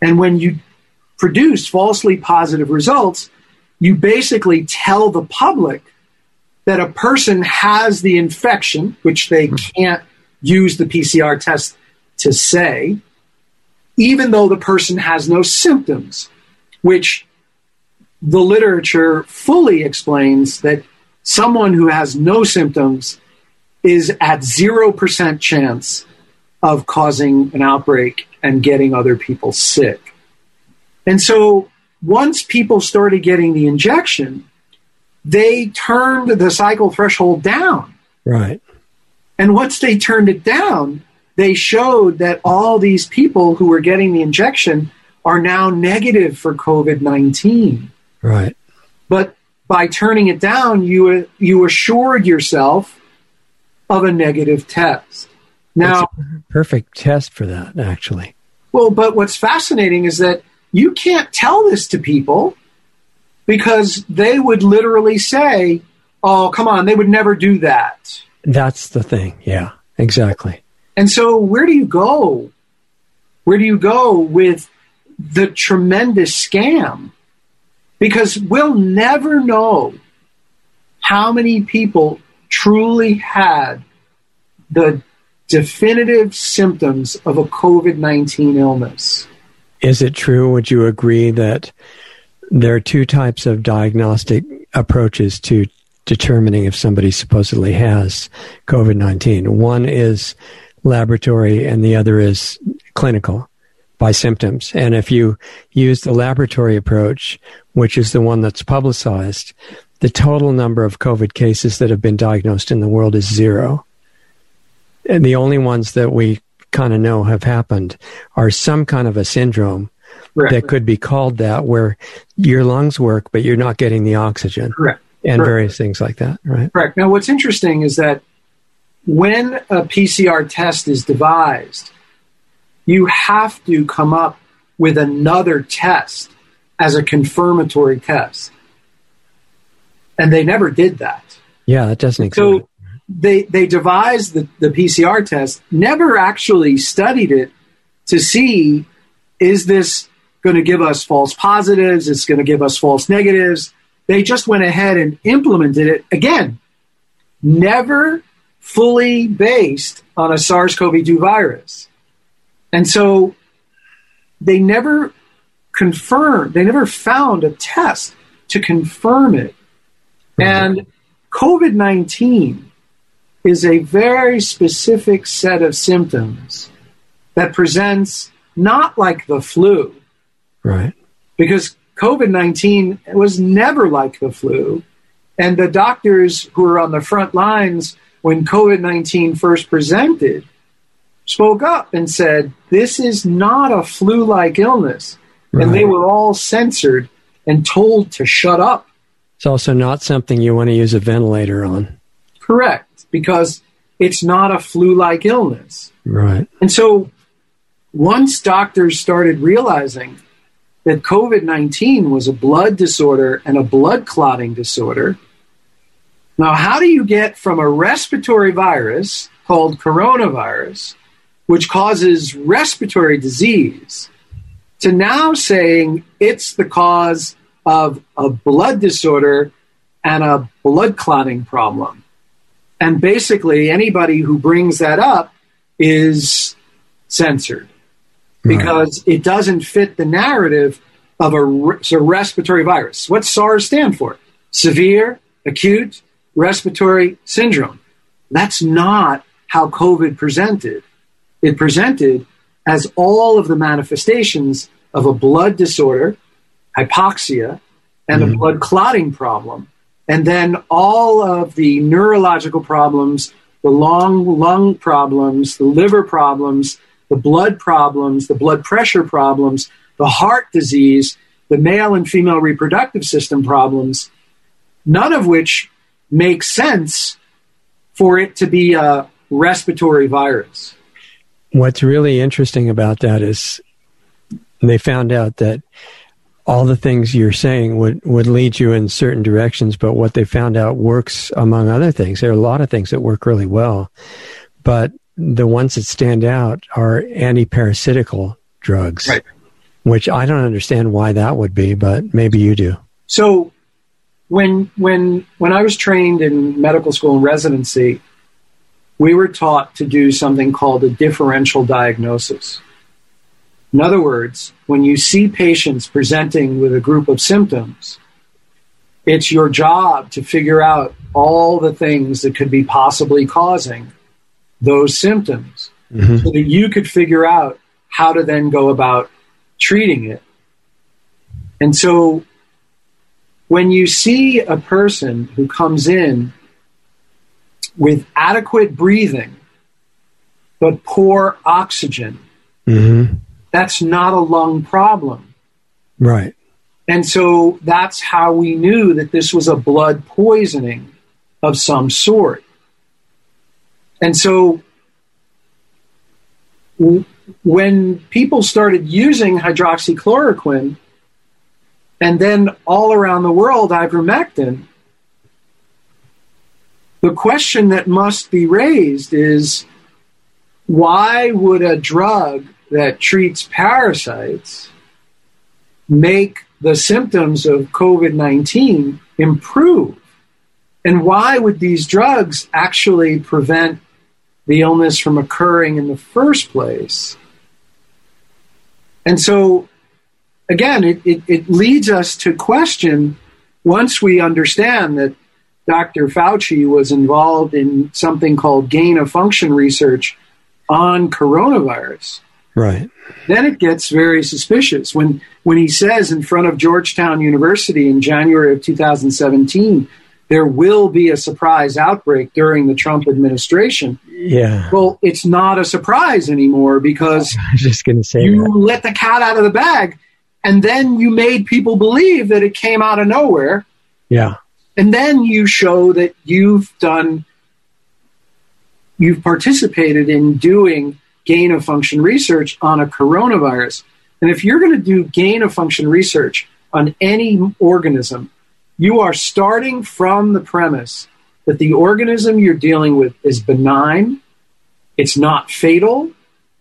And when you produce falsely positive results, you basically tell the public that a person has the infection, which they hmm. can't use the PCR test to say, even though the person has no symptoms, which the literature fully explains that someone who has no symptoms is at 0% chance of causing an outbreak and getting other people sick. And so once people started getting the injection, they turned the cycle threshold down. Right. And once they turned it down, they showed that all these people who were getting the injection are now negative for COVID 19. Right. But by turning it down, you, you assured yourself of a negative test. Now, Perfect test for that, actually. Well, but what's fascinating is that you can't tell this to people because they would literally say, oh, come on, they would never do that. That's the thing. Yeah, exactly. And so, where do you go? Where do you go with the tremendous scam? Because we'll never know how many people truly had the definitive symptoms of a COVID 19 illness. Is it true? Would you agree that there are two types of diagnostic approaches to determining if somebody supposedly has COVID 19? One is laboratory, and the other is clinical by symptoms. And if you use the laboratory approach, which is the one that's publicized, the total number of COVID cases that have been diagnosed in the world is zero. And the only ones that we kind of know have happened are some kind of a syndrome Correct. that could be called that where your lungs work, but you're not getting the oxygen Correct. and Correct. various things like that, right? Correct. Now, what's interesting is that when a PCR test is devised, you have to come up with another test as a confirmatory test. And they never did that. Yeah, that doesn't exist. So they, they devised the, the PCR test, never actually studied it to see is this going to give us false positives? It's going to give us false negatives. They just went ahead and implemented it again, never fully based on a SARS CoV 2 virus. And so they never confirmed, they never found a test to confirm it. Mm-hmm. And COVID 19 is a very specific set of symptoms that presents not like the flu, right. because COVID 19 was never like the flu. And the doctors who were on the front lines when COVID 19 first presented spoke up and said, This is not a flu like illness. And they were all censored and told to shut up. It's also not something you want to use a ventilator on. Correct, because it's not a flu like illness. Right. And so once doctors started realizing that COVID 19 was a blood disorder and a blood clotting disorder, now how do you get from a respiratory virus called coronavirus, which causes respiratory disease, to now saying it's the cause of a blood disorder and a blood clotting problem? And basically, anybody who brings that up is censored because it doesn't fit the narrative of a, so respiratory virus. What's SARS stand for? Severe acute respiratory syndrome. That's not how COVID presented. It presented as all of the manifestations of a blood disorder, hypoxia, and a mm-hmm. blood clotting problem. And then all of the neurological problems, the long lung problems, the liver problems, the blood problems, the blood pressure problems, the heart disease, the male and female reproductive system problems, none of which make sense for it to be a respiratory virus. What's really interesting about that is they found out that all the things you're saying would, would lead you in certain directions, but what they found out works among other things. There are a lot of things that work really well, but the ones that stand out are antiparasitical drugs, Right. which I don't understand why that would be, but maybe you do. So when when when I was trained in medical school and residency, we were taught to do something called a differential diagnosis. In other words, when you see patients presenting with a group of symptoms, it's your job to figure out all the things that could be possibly causing those symptoms so that you could figure out how to then go about treating it. And so when you see a person who comes in with adequate breathing but poor oxygen, Mm-hmm. That's not a lung problem. Right. And so that's how we knew that this was a blood poisoning of some sort. And so when people started using hydroxychloroquine and then all around the world ivermectin, the question that must be raised is why would a drug that treats parasites make the symptoms of COVID 19 improve? And why would these drugs actually prevent the illness from occurring in the first place? And so, again, it, it, it leads us to question once we understand that Dr. Fauci was involved in something called gain of function research on coronavirus. Right. Then it gets very suspicious when when he says in front of Georgetown University in January of 2017 there will be a surprise outbreak during the Trump administration. Yeah. Well, it's not a surprise anymore because I was just going to say you that. let the cat out of the bag and then you made people believe that it came out of nowhere Yeah. and then you show that you've done you've participated in doing gain of function research on a coronavirus and if you're going to do gain of function research on any organism you are starting from the premise that the organism you're dealing with is benign it's not fatal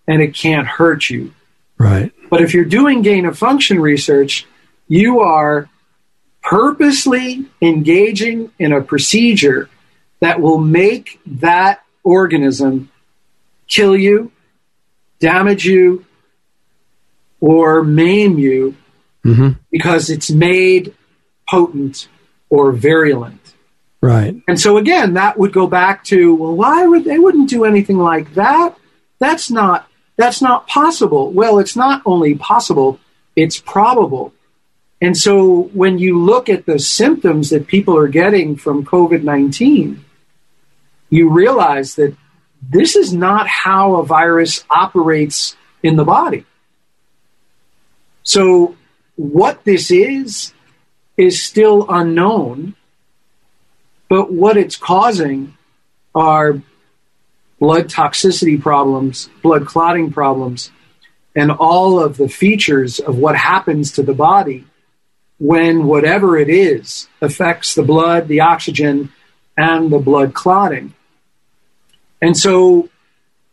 and it can't hurt you Right. but if you're doing gain of function research, you are purposely engaging in a procedure that will make that organism kill you, damage you, or maim you hmm because it's made potent or virulent. Right. And so again, that would go back to well, why would they wouldn't do anything like that? That's not that's not possible. Well, it's not only possible, it's probable. And so when you look at the symptoms that people are getting from COVID-19, you realize that this is not how a virus operates in the body. So what this is is still unknown but what it's causing are blood toxicity problems, blood clotting problems, and all of the features of what happens to the body when whatever it is affects the blood, the oxygen, and the blood clotting. And so,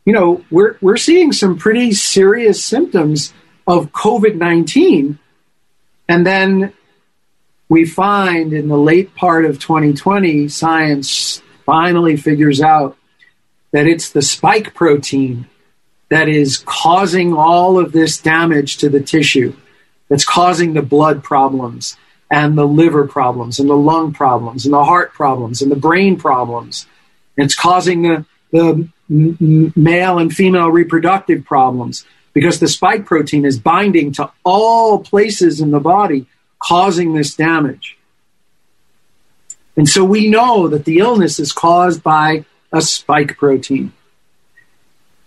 you know, we're, we're seeing some pretty serious symptoms of COVID 19. And then we find in the late part of 2020, science finally figures out that it's the spike protein that is causing all of this damage to the tissue, that's causing the blood problems and the liver problems and the lung problems and the heart problems and the brain problems. It's causing the, the male and female reproductive problems because the spike protein is binding to all places in the body causing this damage. And so we know that the illness is caused by a spike protein.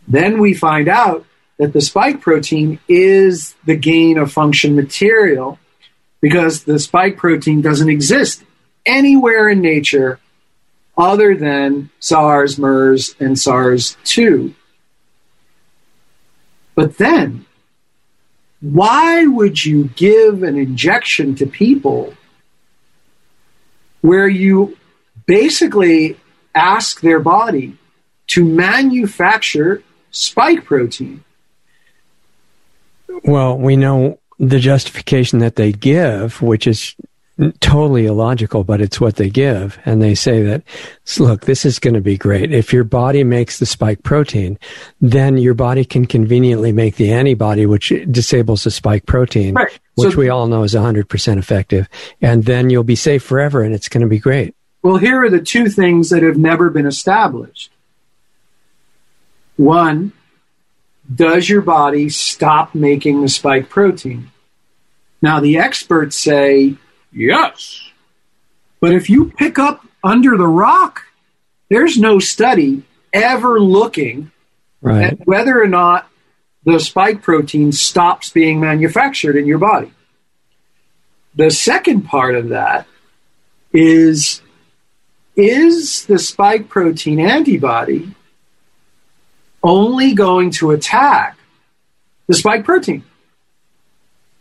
Then we find out that the spike protein is the gain of function material because the spike protein doesn't exist anywhere in nature other than SARS, MERS, and SARS 2. But then why would you give an injection to people where you basically ask their body to manufacture spike protein? Well, we know the justification that they give, which is totally illogical, but it's what they give. And they say that, look, this is going to be great. If your body makes the spike protein, then your body can conveniently make the antibody, which disables the spike protein, Right. which So- we all know is 100% effective. And then you'll be safe forever and it's going to be great. Well, here are the two things that have never been established. One, does your body stop making the spike protein? Now, the experts say yes. But if you pick up under the rock, there's no study ever looking Right. at whether or not the spike protein stops being manufactured in your body. The second part of that is is the spike protein antibody only going to attack the spike protein?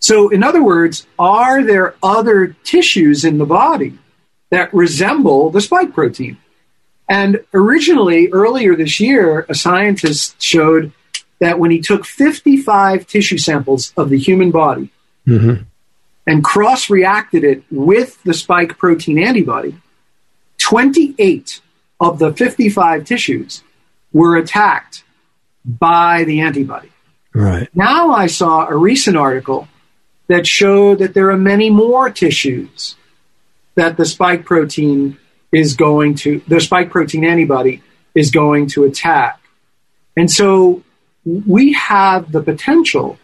So, in other words, are there other tissues in the body that resemble the spike protein? And originally, earlier this year, a scientist showed that when he took 55 tissue samples of the human body Mm-hmm. and cross reacted it with the spike protein antibody, 28 of the 55 tissues were attacked by the antibody. Right. Now I saw a recent article that show that there are many more tissues that the spike protein is going to, the spike protein antibody is going to attack. And so we have the potential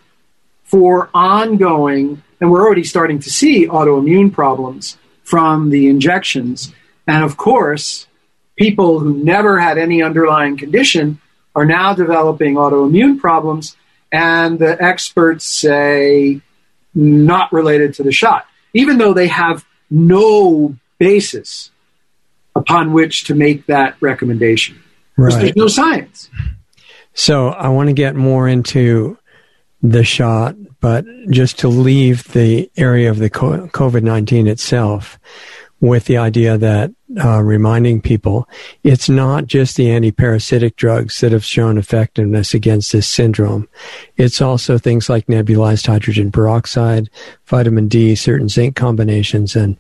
for ongoing, and we're already starting to see autoimmune problems from the injections. And of course, people who never had any underlying condition are now developing autoimmune problems, and the experts say not related to the shot, even though they have no basis upon which to make that recommendation. Because Right. There's no science. So I want to get more into the shot, but just to leave the area of the COVID 19 itself with the idea that uh, reminding people it's not just the antiparasitic drugs that have shown effectiveness against this syndrome. It's also things like nebulized hydrogen peroxide, vitamin D, certain zinc combinations, and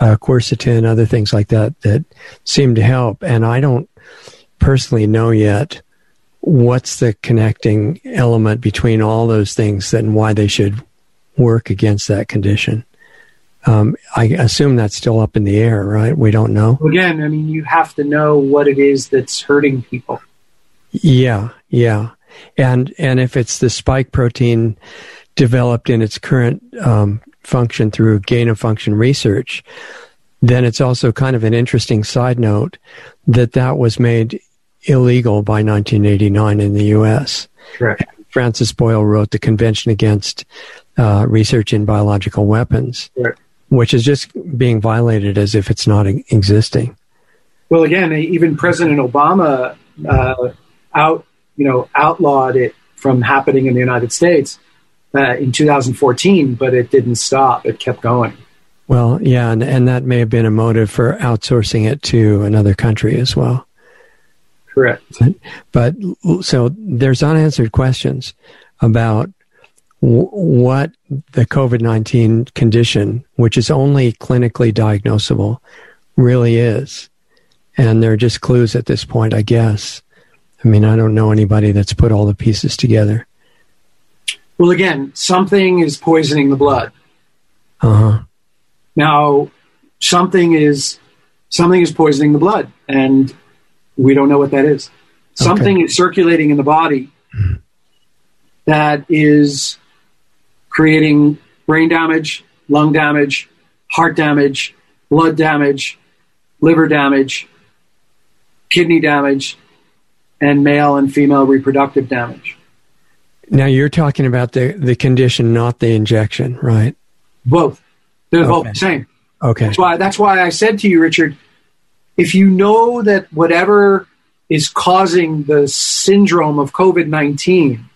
uh, quercetin, other things like that that seem to help. And I don't personally know yet what's the connecting element between all those things and why they should work against that condition. Um, I assume that's still up in the air, right? We don't know. Again, I mean, you have to know what it is that's hurting people. Yeah, yeah, and and if it's the spike protein developed in its current um, function through gain of function research, then it's also kind of an interesting side note that that was made illegal by 1989 in the U.S. Correct. Francis Boyle wrote the Convention Against uh, Research in Biological Weapons, Right. Which is just being violated as if it's not existing. Well, again, even President Obama uh, out, you know, outlawed it from happening in the United States uh, in 2014, but it didn't stop. It kept going. Well, yeah, and, and that may have been a motive for outsourcing it to another country as well. Correct. But so there's unanswered questions about w- what the COVID 19 condition, which is only clinically diagnosable, really is. And there are just clues at this point, I guess. I mean, I don't know anybody that's put all the pieces together. Well, again, something is poisoning the blood. Uh huh. Now, something is something is poisoning the blood, and we don't know what that is. Something is circulating in the body that is creating brain damage, lung damage, heart damage, blood damage, liver damage, kidney damage, and male and female reproductive damage. Now you're talking about the, the condition, not the injection, right? Both. They're both the same. Okay. That's why that's why I said to you, Richard, if you know that whatever is causing the syndrome of COVID nineteen,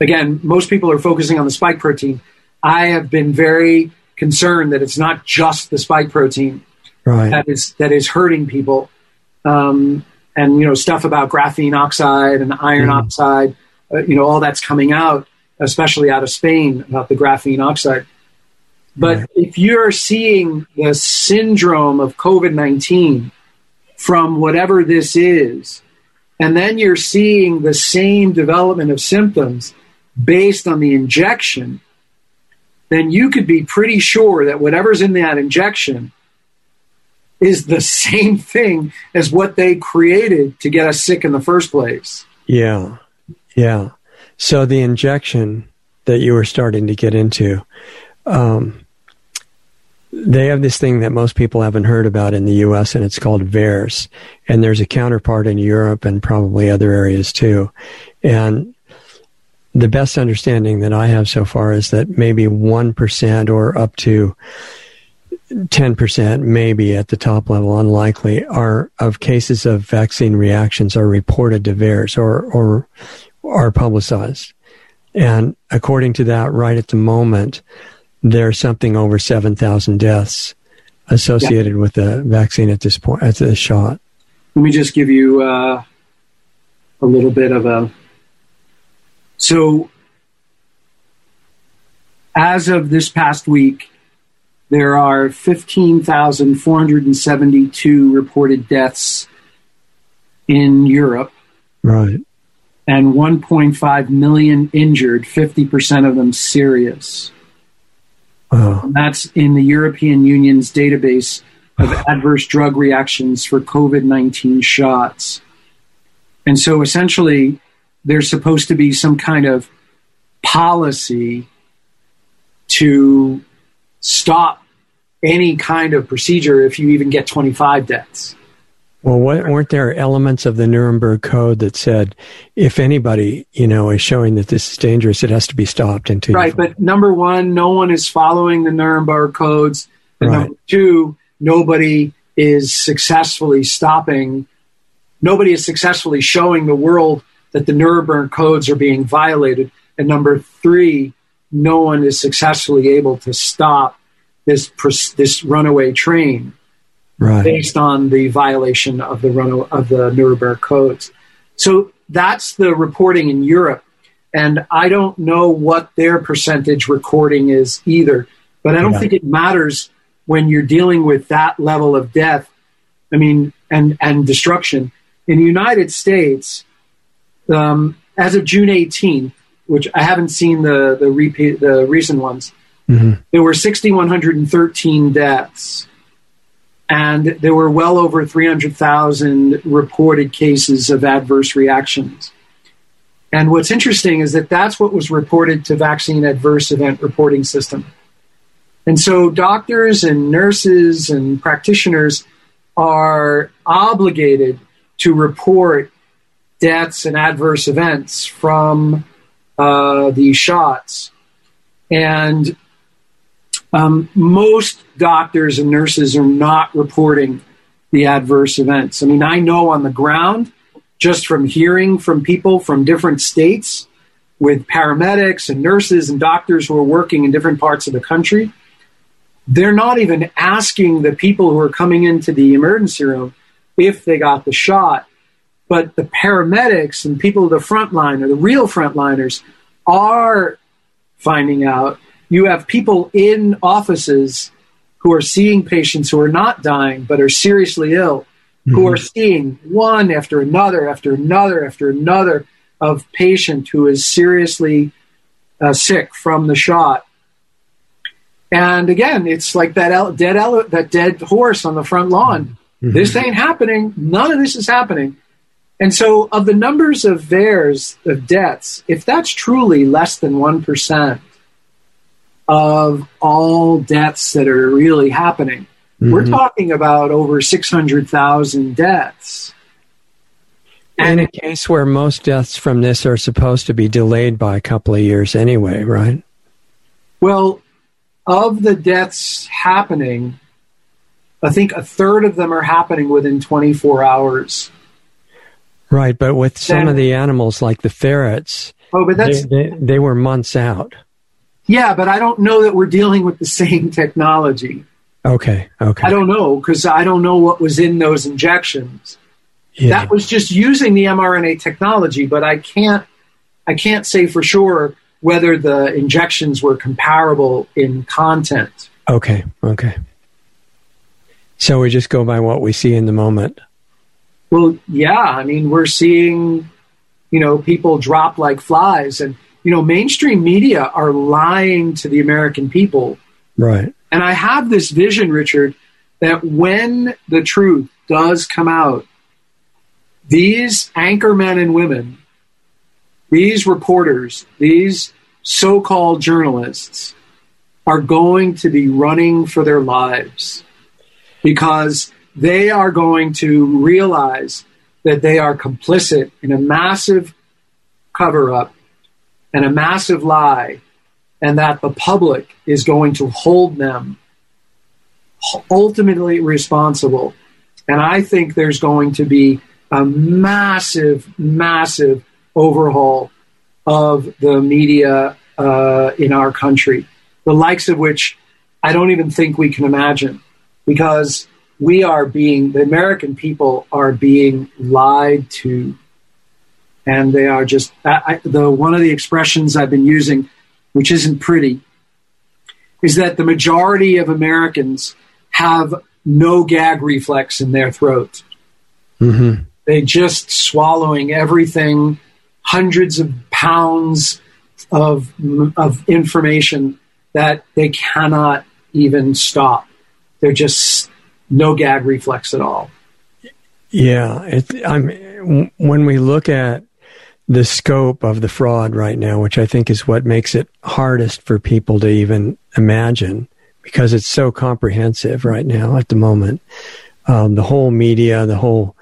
again, most people are focusing on the spike protein. I have been very concerned that it's not just the spike protein Right. that is that is hurting people, um, and you know stuff about graphene oxide and iron Mhm. oxide, uh, you know all that's coming out, especially out of Spain about the graphene oxide. But Right. if you're seeing the syndrome of COVID nineteen from whatever this is, and then you're seeing the same development of symptoms based on the injection, then you could be pretty sure that whatever's in that injection is the same thing as what they created to get us sick in the first place. Yeah. Yeah. So the injection that you were starting to get into, um, they have this thing that most people haven't heard about in the US and it's called VAERS. And there's a counterpart in Europe and probably other areas too. And the best understanding that I have so far is that maybe 1% or up to 10% maybe at the top level unlikely are of cases of vaccine reactions are reported to VAERS or or are publicized and according to that right at the moment there's something over 7,000 deaths associated with the vaccine at this point at the shot let me just give you uh, a little bit of a. So, as of this past week, there are 15,472 reported deaths in Europe. Right. And 1.5 million injured, 50% of them serious. Wow. And that's in the European Union's database of adverse drug reactions for COVID 19 shots. And so essentially, there's supposed to be some kind of policy to stop any kind of procedure if you even get 25 deaths. Well, what, weren't there elements of the Nuremberg Code that said if anybody, you know, is showing that this is dangerous, it has to be stopped until Right, but number one, no one is following the Nuremberg codes. And Right. number two, nobody is successfully stopping, nobody is successfully showing the world that the Nuremberg codes are being violated. And number three, no one is successfully able to stop this this runaway train right. based on the violation of the run of the Nuremberg codes. So that's the reporting in Europe, and I don't know what their percentage recording is either. But I don't Yeah. think it matters when you're dealing with that level of death. I mean, and and destruction in the United States. Um, as of June 18th, which I haven't seen the the repeat the recent ones, Mhm. there were 6,113 deaths and there were well over 300,000 reported cases of adverse reactions. And what's interesting is that that's what was reported to vaccine adverse event reporting system. And so doctors and nurses and practitioners are obligated to report deaths and adverse events from uh, these shots. And um, most doctors and nurses are not reporting the adverse events. I mean, I know on the ground, just from hearing from people from different states with paramedics and nurses and doctors who are working in different parts of the country, they're not even asking the people who are coming into the emergency room if they got the shot. But the paramedics and people at the front line or the real frontliners are finding out you have people in offices who are seeing patients who are not dying but are seriously ill, who are seeing one after another, after another, after another of patient who is seriously uh, sick from the shot. And again, it's like that ele- dead ele- that dead horse on the front lawn. This ain't happening. None of this is happening. And so, of the numbers of VAERS, of deaths, if that's truly less than 1%, of all deaths that are really happening. We're mm-hmm. talking about over 600,000 deaths. And In a case where most deaths from this are supposed to be delayed by a couple of years anyway, right? Well, of the deaths happening, I think a third of them are happening within 24 hours. Right, but with some Then- of the animals like the ferrets, Oh, but they, that's, they, they were months out. yeah, but I don't know that we're dealing with the same technology. Okay, okay. I don't know because I don't know what was in those injections. yeah. that was just using the mRNA technology, but I can't I can't say for sure whether the injections were comparable in content. okay, okay. So we just go by what we see in the moment. Well, yeah, I mean we're seeing you know people drop like flies and you know mainstream media are lying to the American people. Right. And I have this vision, Richard, that when the truth does come out, these anchor men and women, these reporters, these so called journalists, are going to be running for their lives because they are going to realize that they are complicit in a massive cover up and a massive lie and that the public is going to hold them ultimately responsible. And I think there's going to be a massive, massive overhaul of the media uh, in our country, the likes of which I don't even think we can imagine. Because we are being the American people are being lied to, and they are just I, I, the one of the expressions I've been using, which isn't pretty, is that the majority of Americans have no gag reflex in their throat. Mm-hmm. They just swallowing everything, hundreds of pounds of of information that they cannot even stop. They're just no gag reflex at all. Yeah, it, I'm, when we look at the scope of the fraud right now, which I think is what makes it hardest for people to even imagine, because it's so comprehensive right now at the moment. Um, the whole media, the whole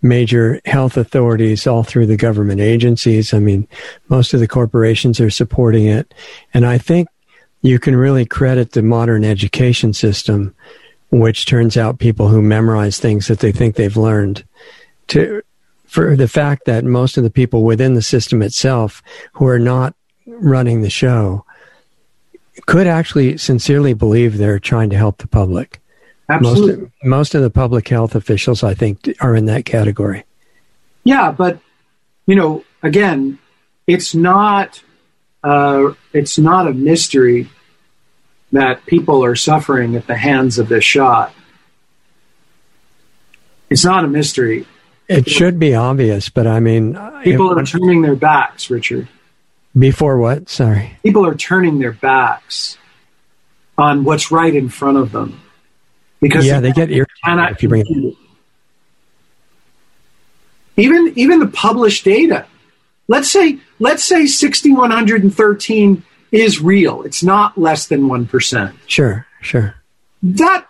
major health authorities, all through the government agencies. I mean, most of the corporations are supporting it. And I think you can really credit the modern education system which turns out people who memorize things that they think they've learned to for the fact that most of the people within the system itself who are not running the show could actually sincerely believe they're trying to help the public. Absolutely. Most, most of the public health officials, I think, are in that category. Yeah, but you know, again, it's not uh, it's not a mystery that people are suffering at the hands of this shot. It's not a mystery. It should be obvious, but I mean, uh, people are turning their backs, Richard. Before what? Sorry. People are turning their backs on what's right in front of them because yeah, they get irritated if you bring it. Even even the published data. Let's say let's say 6113 is real. It's not less than 1%. Sure, sure. That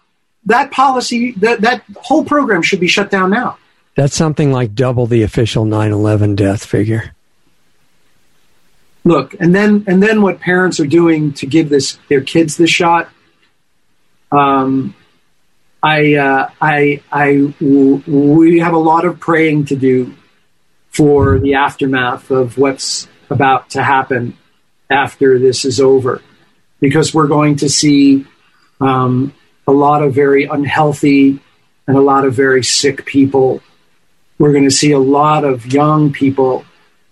that policy that that whole program should be shut down now. That's something like double the official 9/11 death figure. Look, and then and then what parents are doing to give this their kids the shot. Um, I, uh, I, I, w- we have a lot of praying to do for the aftermath of what's about to happen after this is over, because we're going to see um, a lot of very unhealthy and a lot of very sick people. We're going to see a lot of young people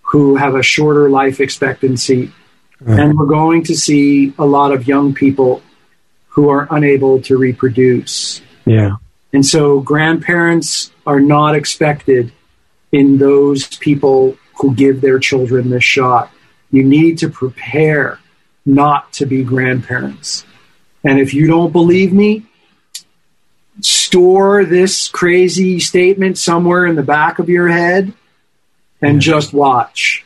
who have a shorter life expectancy. Right. And we're going to see a lot of young people who are unable to reproduce. Yeah. And so grandparents are not expected in those people who give their children this shot. You need to prepare not to be grandparents. And if you don't believe me, store this crazy statement somewhere in the back of your head and Yeah. just watch.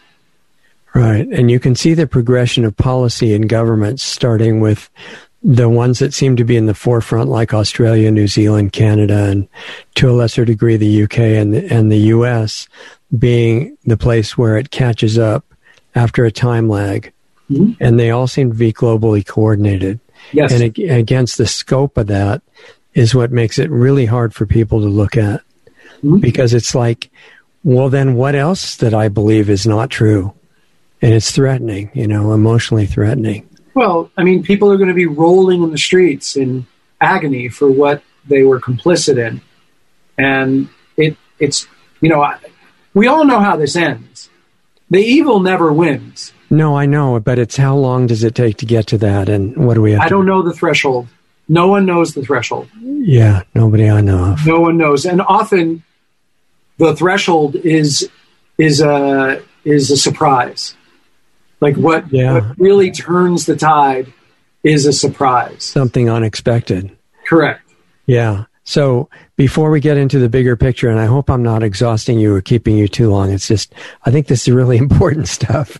Right. And you can see the progression of policy in governments starting with the ones that seem to be in the forefront, like Australia, New Zealand, Canada, and to a lesser degree, the UK and the, and the US being the place where it catches up after a time lag. Mhm. And they all seem to be globally coordinated. Yes. And ag- against the scope of that is what makes it really hard for people to look at Mhm. because it's like, well, then what else that I believe is not true? And it's threatening, you know, emotionally threatening. Well, I mean, people are going to be rolling in the streets in agony for what they were complicit in, and it it's you know I, we all know how this ends. The evil never wins. No, I know, but it's how long does it take to get to that, and what do we have? I don't know the threshold. No one knows the threshold. Yeah, nobody I know of. No one knows, and often the threshold is is a is a surprise. Like what, Yeah. what really turns the tide is a surprise. Something unexpected. Correct. Yeah. So before we get into the bigger picture, and I hope I'm not exhausting you or keeping you too long, it's just, I think this is really important stuff.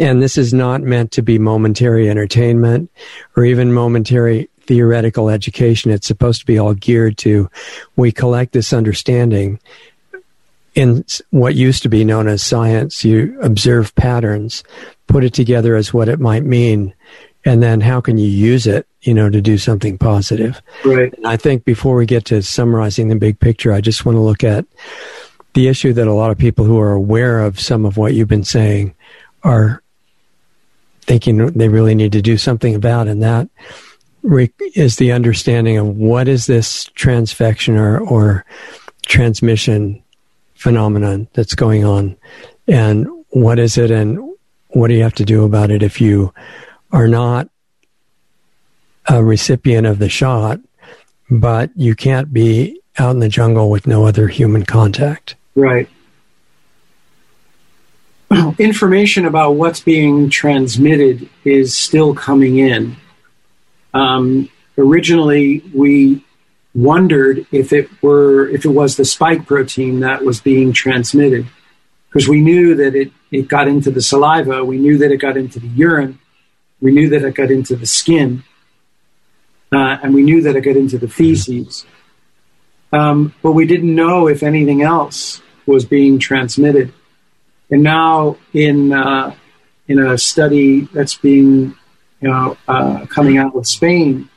and this is not meant to be momentary entertainment or even momentary theoretical education. It's supposed to be all geared to, we collect this understanding in what used to be known as science. You observe patterns, put it together as what it might mean, and then how can you use it, you know, to do something positive. Right. And I think before we get to summarizing the big picture, I just want to look at the issue that a lot of people who are aware of some of what you've been saying are thinking they really need to do something about, and that is the understanding of what is this transfection or, or transmission phenomenon that's going on, and what is it, and what do you have to do about it if you are not a recipient of the shot, but you can't be out in the jungle with no other human contact. Right. Information about what's being transmitted is still coming in. Um, originally, we wondered if it were if it was the spike protein that was being transmitted because we knew that it, it got into the saliva, we knew that it got into the urine, we knew that it got into the skin, uh, and we knew that it got into the feces. Um, but we didn't know if anything else was being transmitted. And now, in uh, in a study that's being you know uh, coming out of Spain,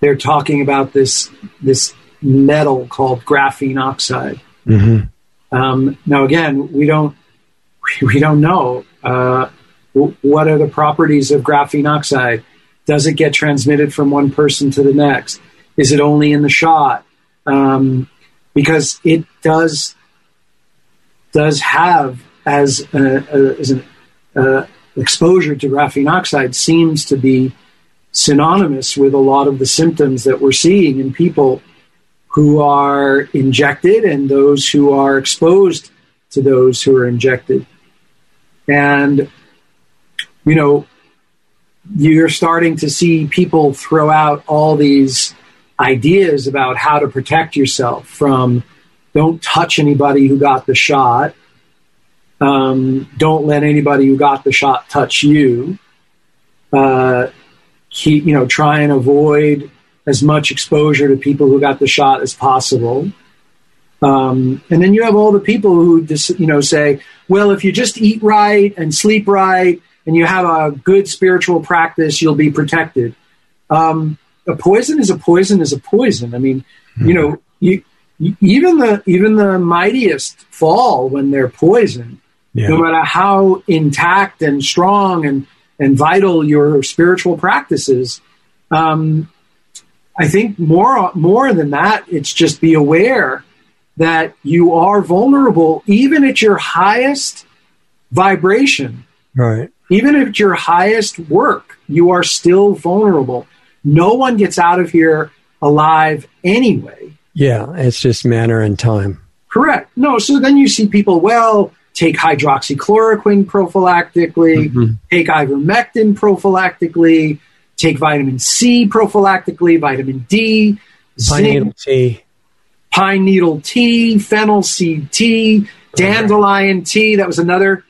they're talking about this this metal called graphene oxide. Mm-hmm. Um, now, again, we don't we don't know uh, what are the properties of graphene oxide. Does it get transmitted from one person to the next? Is it only in the shot? Um, because it does does have as, a, a, as an uh, exposure to graphene oxide seems to be synonymous with a lot of the symptoms that we're seeing in people who are injected and those who are exposed to those who are injected. And, you know, you're starting to see people throw out all these ideas about how to protect yourself from don't touch anybody who got the shot. Um, don't let anybody who got the shot touch you. Uh, keep, you know, try and avoid as much exposure to people who got the shot as possible. Um, and then you have all the people who just, you know, say, well, if you just eat right and sleep right and you have a good spiritual practice, you'll be protected. Um, a poison is a poison is a poison. I mean, mm-hmm. you know, you, you, even the even the mightiest fall when they're poisoned. Yeah. No matter how intact and strong and and vital your spiritual practices, um, I think more more than that, it's just be aware that you are vulnerable even at your highest vibration. Right. Even at your highest work, you are still vulnerable. No one gets out of here alive anyway. Yeah, it's just manner and time. Correct. No, so then you see people, well, take hydroxychloroquine prophylactically, mm-hmm. take ivermectin prophylactically, take vitamin C prophylactically, vitamin D, pine zinc, needle tea, pine needle tea, fennel seed tea, dandelion tea. That was another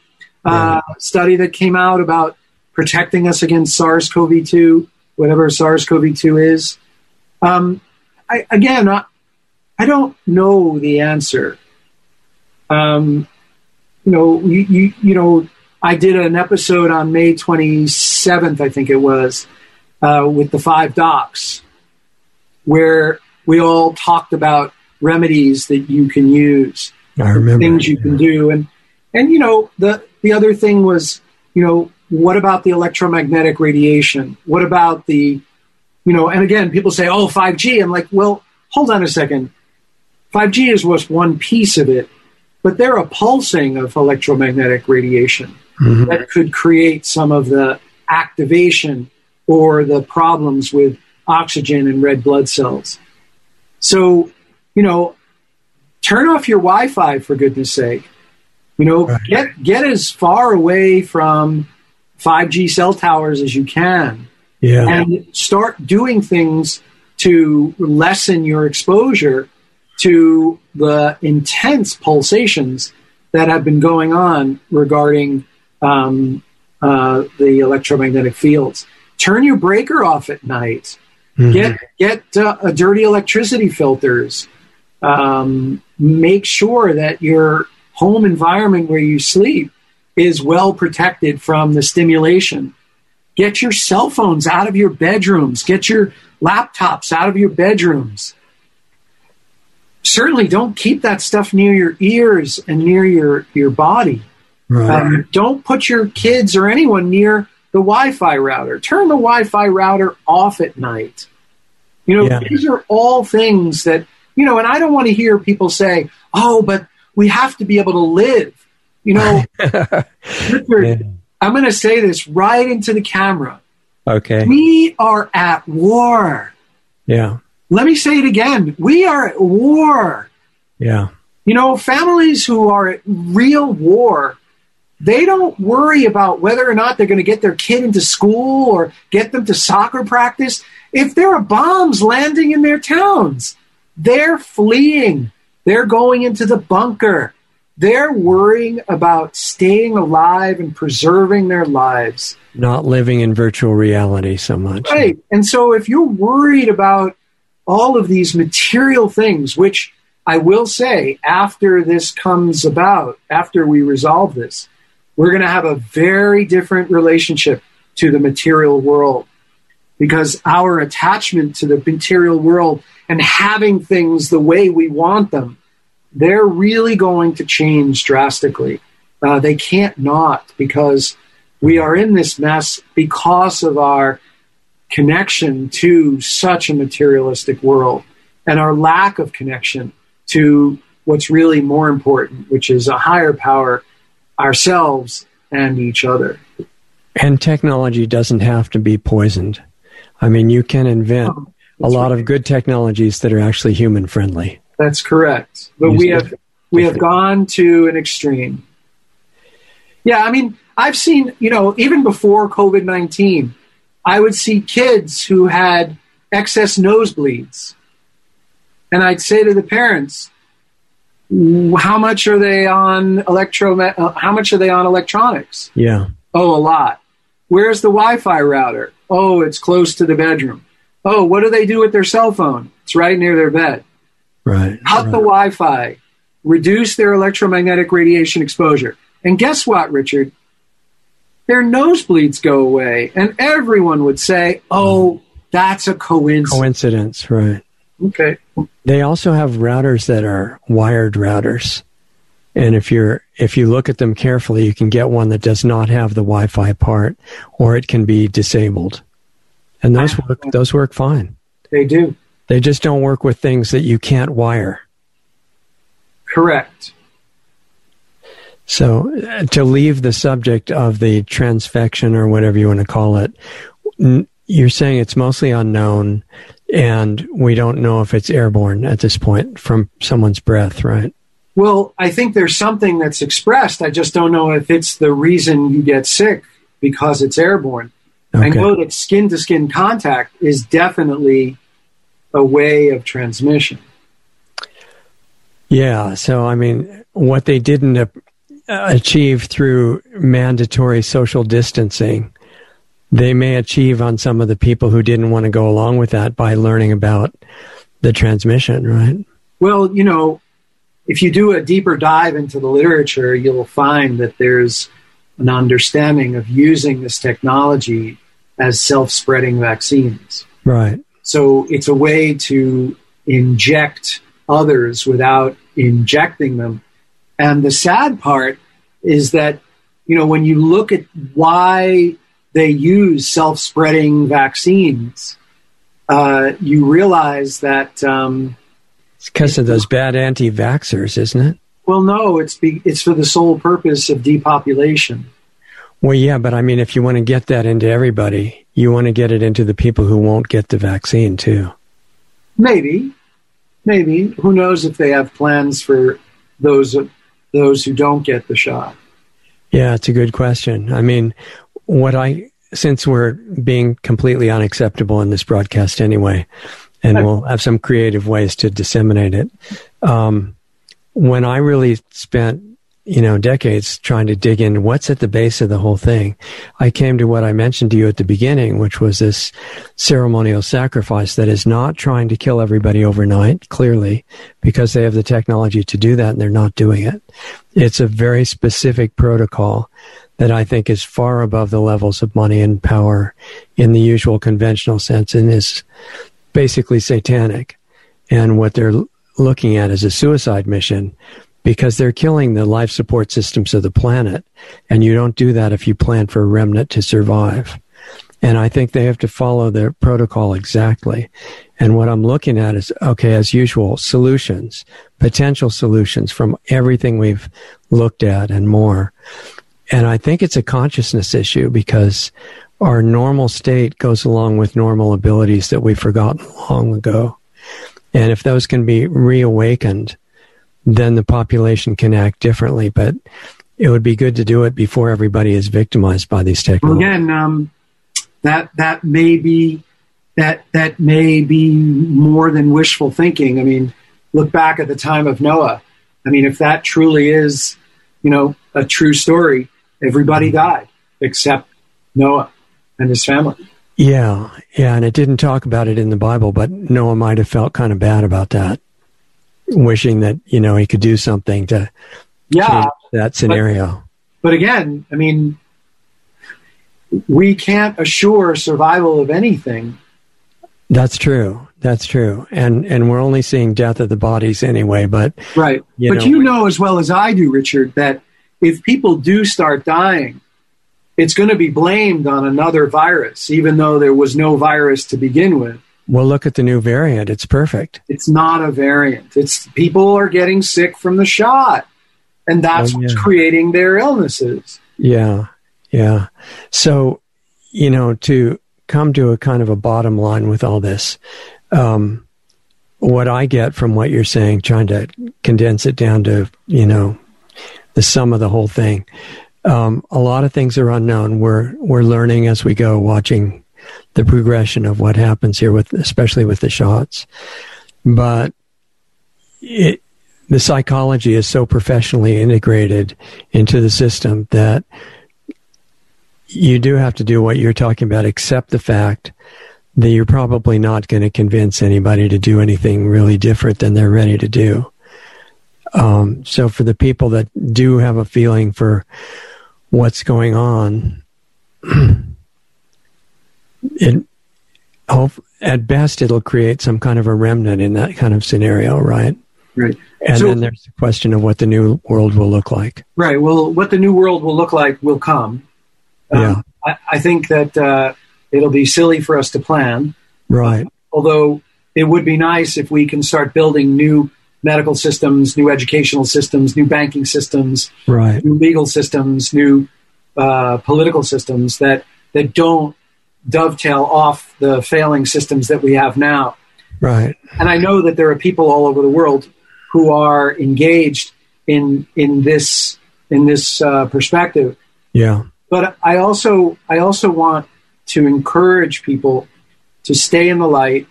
uh, yeah. study that came out about protecting us against SARS-CoV-2 whatever SARS-CoV-2 is. Um, I, again, I, I, don't know the answer. Um, you know, you, you, you, know, I did an episode on May 27th, I think it was, uh, with the five docs, where we all talked about remedies that you can use, I remember things you yeah. can do, and and you know the the other thing was you know what about the electromagnetic radiation? What about the, you know, and again, people say, oh, 5G. I'm like, well, hold on a second. 5G is just one piece of it, but they're a pulsing of electromagnetic radiation mm-hmm. that could create some of the activation or the problems with oxygen and red blood cells. So, you know, turn off your Wi-Fi for goodness sake. You know, right. get get as far away from 5G cell towers as you can. Yeah. And start doing things to lessen your exposure to the intense pulsations that have been going on regarding um, uh, the electromagnetic fields. Turn your breaker off at night. Mm-hmm. Get get uh, dirty electricity filters. Um, make sure that your home environment where you sleep is well protected from the stimulation. Get your cell phones out of your bedrooms. Get your laptops out of your bedrooms. Certainly don't keep that stuff near your ears and near your, your body. Right. Um, don't put your kids or anyone near the Wi-Fi router. Turn the Wi-Fi router off at night. You know, Yeah. these are all things that you know. And I don't want to hear people say, "Oh, but we have to be able to live." You know, Richard, Yeah. I'm going to say this right into the camera. Okay. We are at war. Yeah. Let me say it again. We are at war. Yeah. You know, families who are at real war, they don't worry about whether or not they're going to get their kid into school or get them to soccer practice. If there are bombs landing in their towns, they're fleeing. They're going into the bunker. They're worrying about staying alive and preserving their lives. Not living in virtual reality so much. Right. And so if you're worried about all of these material things, which I will say after this comes about, after we resolve this, we're going to have a very different relationship to the material world because our attachment to the material world and having things the way we want them, they're really going to change drastically. Uh, they can't not because we are in this mess because of our connection to such a materialistic world and our lack of connection to what's really more important, which is a higher power, ourselves and each other. And technology doesn't have to be poisoned. I mean, you can invent A lot of good technologies that are actually human friendly. That's correct. But we have we have gone to an extreme. Yeah, I mean, I've seen, you know, even before COVID 19, I would see kids who had excess nosebleeds. And I'd say to the parents, how much are they on electro uh, how much are they on electronics? Yeah. Oh, a lot. Where's the Wi-Fi router? Oh, it's close to the bedroom. Oh, what do they do with their cell phone? It's right near their bed. Right. Cut the. Wi-Fi, reduce their electromagnetic radiation exposure, and guess what, Richard? Their nosebleeds go away, and everyone would say, "Oh, hmm. that's a coincidence." Coincidence, right. okay, They also have routers that are wired routers. And if you're if you look at them carefully, you can get one that does not have the Wi-Fi part or it can be disabled. And those work those work fine. they do. They just don't work with things that you can't wire. Correct. So uh, to leave the subject of the transfection or whatever you want to call it, n- you're saying it's mostly unknown and we don't know if it's airborne at this point from someone's breath, right? Well, I think there's something that's expressed. I just don't know if it's the reason you get sick because it's airborne. I Okay. know that skin to skin contact is definitely a way of transmission. Yeah. So, I mean, what they didn't achieve through mandatory social distancing, they may achieve on some of the people who didn't want to go along with that by learning about the transmission, right? Well, you know, if you do a deeper dive into the literature, you'll find that there's an understanding of using this technology as self spreading vaccines. Right. So it's a way to inject others without injecting them. And the sad part is that, you know, when you look at why they use self spreading vaccines, uh, you realize that, um, It's because of those bad anti vaxxers, isn't it? well, no, it's, be, it's for the sole purpose of depopulation. Well, yeah, but I mean, if you want to get that into everybody, you want to get it into the people who won't get the vaccine, too. Maybe, maybe. Who knows if they have plans for those those who don't get the shot? Yeah, it's a good question. I mean, what I, since we're being completely unacceptable in this broadcast anyway, and Right. we'll have some creative ways to disseminate it. Um, when I really spent, you know, decades trying to dig in what's at the base of the whole thing, I came to what I mentioned to you at the beginning, which was this ceremonial sacrifice that is not trying to kill everybody overnight, clearly, because they have the technology to do that and they're not doing it. It's a very specific protocol that I think is far above the levels of money and power in the usual conventional sense and is basically satanic. And what they're looking at is a suicide mission because they're killing the life support systems of the planet. And you don't do that if you plan for a remnant to survive. And I think they have to follow their protocol exactly. And what I'm looking at is, okay, as usual, solutions, potential solutions from everything we've looked at and more. And I think it's a consciousness issue because our normal state goes along with normal abilities that we've forgotten long ago. And if those can be reawakened, then the population can act differently. But it would be good to do it before everybody is victimized by these Well, technologies. again, um, that that may be that that may be more than wishful thinking. I mean, look back at the time of Noah. I mean, if that truly is, you know, a true story, everybody died except Noah and his family. Yeah, yeah, and it didn't talk about it in the Bible, but Noah might have felt kind of bad about that, wishing that you know he could do something to Yeah, that scenario. but again, I mean, we can't assure survival of anything. That's true. That's true. And and we're only seeing death of the bodies anyway. But Right. You but know- you know as well as I do, Richard, that if people do start dying, it's going to be blamed on another virus, even though there was no virus to begin with. We'll look at the new variant. It's perfect. It's not a variant. It's people are getting sick from the shot, and that's Oh, what's creating their illnesses. Yeah, yeah. So you know to come to a kind of a bottom line with all this. Um, what I get from what you're saying, trying to condense it down to you know the sum of the whole thing. Um, a lot of things are unknown. We're we're learning as we go, watching the progression of what happens here with, especially with the shots. But it, the psychology is so professionally integrated into the system that you do have to do what you're talking about, accept the fact that you're probably not going to convince anybody to do anything really different than they're ready to do. Um, so for the people that do have a feeling for what's going on, it hope at best it'll create some kind of a remnant in that kind of scenario, right? Right. And So- then there's the question of what the new world will look like. Right. Well, what the new world will look like will come. Um, Yeah. I, I think that uh, it'll be silly for us to plan. Right. although it would be nice if we can start building new medical systems, new educational systems, new banking systems, Right. new legal systems, new uh, political systems that that don't dovetail off the failing systems that we have now. Right. And I know that there are people all over the world who are engaged in in this in this uh, perspective Yeah. but I also I also want to encourage people to stay in the light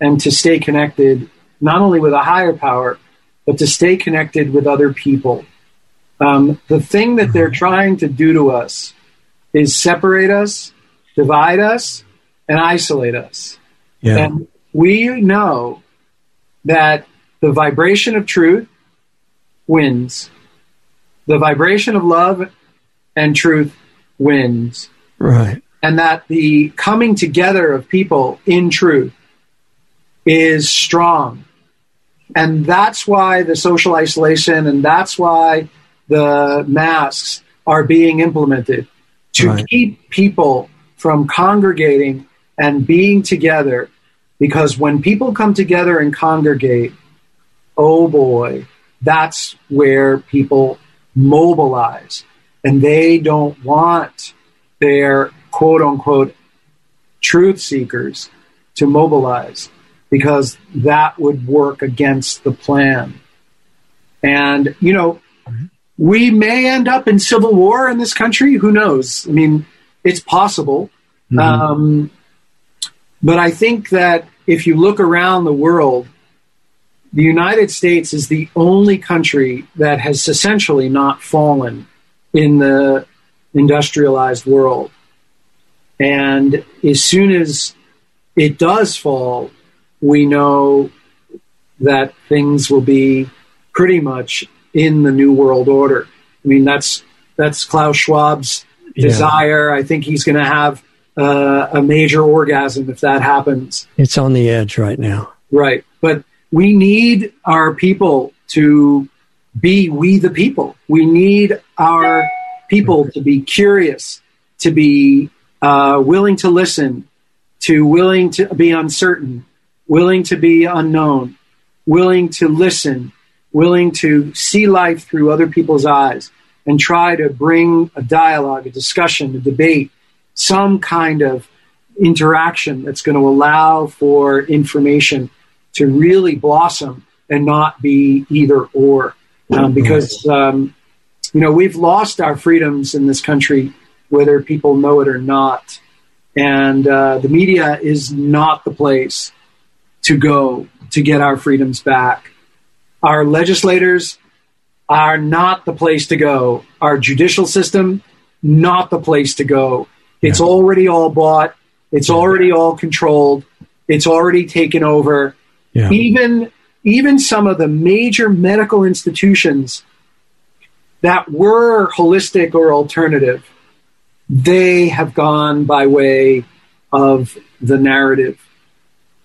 and to stay connected not only with a higher power but to stay connected with other people. Um, the thing that they're trying to do to us is separate us, divide us, and isolate us. Yeah. And we know that the vibration of truth wins. The vibration of love and truth wins. Right. And that the coming together of people in truth is strong. And that's why the social isolation and that's why the masks are being implemented to Right. keep people from congregating and being together. Because when people come together and congregate, oh boy, that's where people mobilize. And they don't want their quote unquote truth seekers to mobilize because that would work against the plan. And, you know, mm-hmm. we may end up in civil war in this country. Who knows? I mean, it's possible. Um, but I think that if you look around the world, the United States is the only country that has essentially not fallen in the industrialized world. And as soon as it does fall, we know that things will be pretty much in the new world order. I mean, that's that's Klaus Schwab's Yeah. desire. I think he's going to have uh, a major orgasm if that happens. It's on the edge right now. Right. But we need our people to be we the people. We need our people to be curious, to be uh, willing to listen, to willing to be uncertain, willing to be unknown, willing to listen, willing to see life through other people's eyes, and try to bring a dialogue, a discussion, a debate, some kind of interaction that's going to allow for information to really blossom and not be either or. Um, because, um, you know, we've lost our freedoms in this country, whether people know it or not. And uh, the media is not the place to go to get our freedoms back. Our legislators are not the place to go. Our judicial system, not the place to go. It's yeah. already all bought. It's already all controlled. It's already taken over. Yeah. Even even some of the major medical institutions that were holistic or alternative, they have gone by way of the narrative.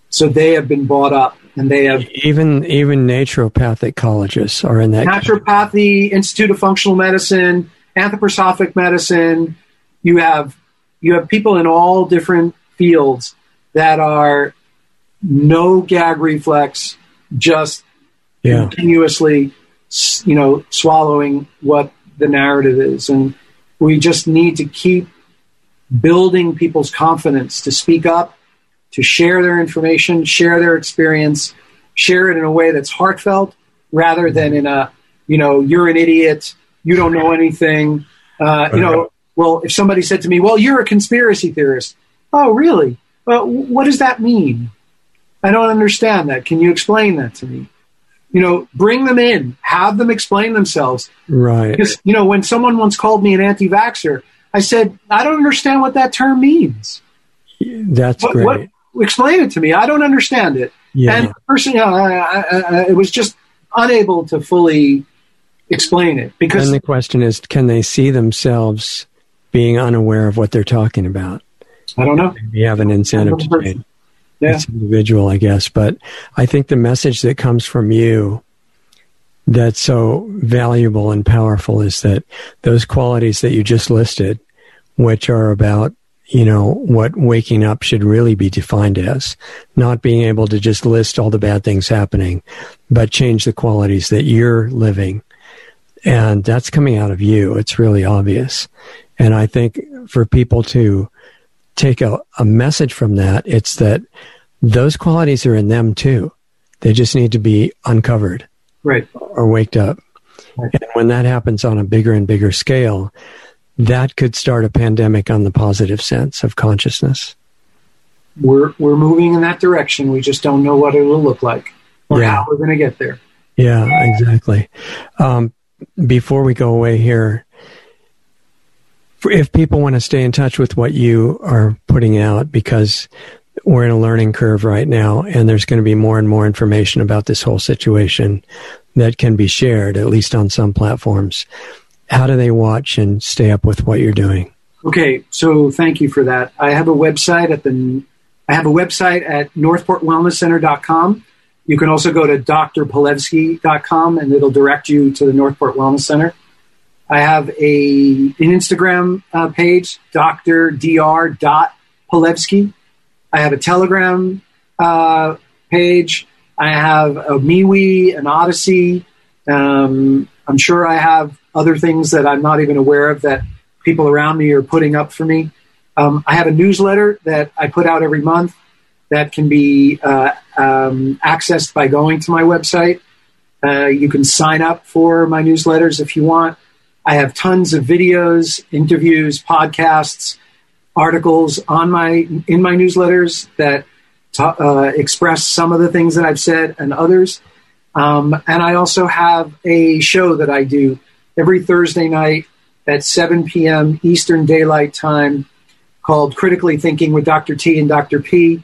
So they have been bought up and they have even even naturopathic colleges are in that naturopathy institute of functional medicine anthroposophic medicine. You have you have people in all different fields that are no gag reflex just yeah. continuously you know swallowing what the narrative is. And we just need to keep building people's confidence to speak up to share their information, share their experience, share it in a way that's heartfelt rather than in a, you know, you're an idiot, you don't know anything. Uh, you know, well, if somebody said to me, well, you're a conspiracy theorist. Oh, really? Well, what does that mean? I don't understand that. Can you explain that to me? You know, bring them in, have them explain themselves. Right. Because, you know, when someone once called me an anti vaxxer, I said, I don't understand what that term means. That's what, great. What, explain it to me. I don't understand it. Yeah. And the person, you know, I, I, I, it was just unable to fully explain it because. And the question is, can they see themselves being unaware of what they're talking about? I don't know. You have an incentive to change. Yeah. It's individual, I guess. But I think the message that comes from you that's so valuable and powerful is that those qualities that you just listed, which are about you know, what waking up should really be defined as. Not being able to just list all the bad things happening, but change the qualities that you're living. And that's coming out of you. It's really obvious. And I think for people to take a, a message from that, it's that those qualities are in them too. They just need to be uncovered. Right. Or waked up. Right. And when that happens on a bigger and bigger scale, that could start a pandemic on the positive sense of consciousness. We're we're moving in that direction. We just don't know what it will look like or yeah. how we're going to get there. Yeah, exactly. Um, before we go away here, if people want to stay in touch with what you are putting out, because we're in a learning curve right now, and there's going to be more and more information about this whole situation that can be shared, at least on some platforms how do they watch and stay up with what you're doing? Okay, so thank you for that. I have a website at the I have a website at northportwellnesscenter.com. You can also go to drpalevsky.com and it'll direct you to the Northport Wellness Center. I have a an Instagram uh, page, dr.palevsky. I have a Telegram uh, page. I have a MeWe, an Odysee. Um, I'm sure I have other things that I'm not even aware of that people around me are putting up for me. Um, I have a newsletter that I put out every month that can be uh, um, accessed by going to my website. Uh, you can sign up for my newsletters if you want. I have tons of videos, interviews, podcasts, articles on my in my newsletters that ta- uh, express some of the things that I've said and others. Um, and I also have a show that I do every Thursday night at 7 p.m. Eastern Daylight Time called Critically Thinking with Dr. T and Dr. P,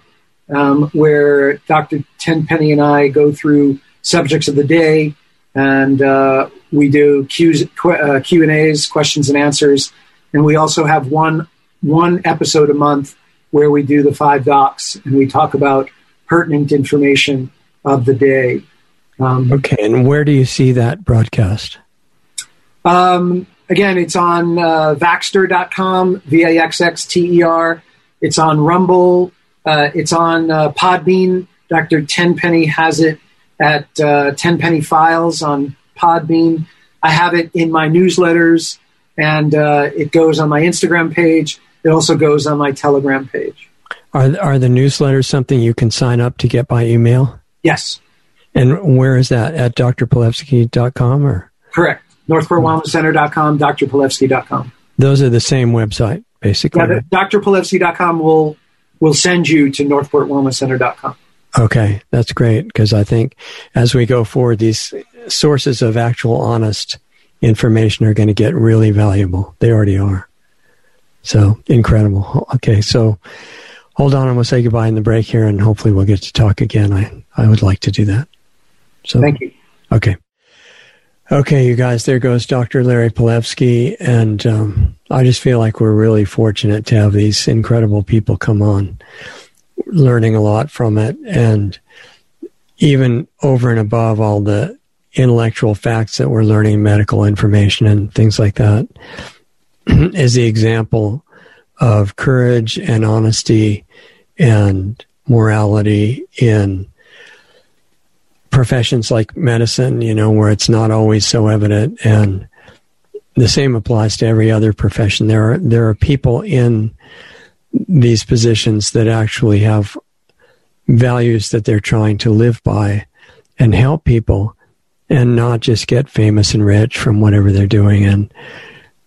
um, where Dr. Tenpenny and I go through subjects of the day and uh, we do Q's, uh, Q and A's, questions and answers, and we also have one one episode a month where we do the five docs and we talk about pertinent information of the day. Um, Okay, and where do you see that broadcast? Um, again, it's on uh, Vaxxter.com, V A X X T E R. It's on Rumble. Uh, it's on uh, Podbean. Dr. Tenpenny has it at uh, Tenpenny Files on Podbean. I have it in my newsletters, and uh, it goes on my Instagram page. It also goes on my Telegram page. Are are the newsletters something you can sign up to get by email? Yes, And where is that? At drpalevsky.com or correct. NorthportWellnessCenter.com, drpalevsky.com. those are the same website, basically. Yeah, the, drpalevsky.com will will send you to NorthportWellnessCenter.com. Okay, that's great because I think as we go forward, these sources of actual honest information are going to get really valuable. They already are. So incredible. Okay, so hold on and we'll say goodbye in the break here and hopefully we'll get to talk again. I, I would like to do that. So Thank you. Okay. Okay, you guys, there goes Dr. Larry Palevsky. And um, I just feel like we're really fortunate to have these incredible people come on, learning a lot from it. And even over and above all the intellectual facts that we're learning, medical information and things like that, is the example of courage and honesty and morality in professions like medicine, you know, where it's not always so evident. And the same applies to every other profession. There are, there are people in these positions that actually have values that they're trying to live by and help people and not just get famous and rich from whatever they're doing. And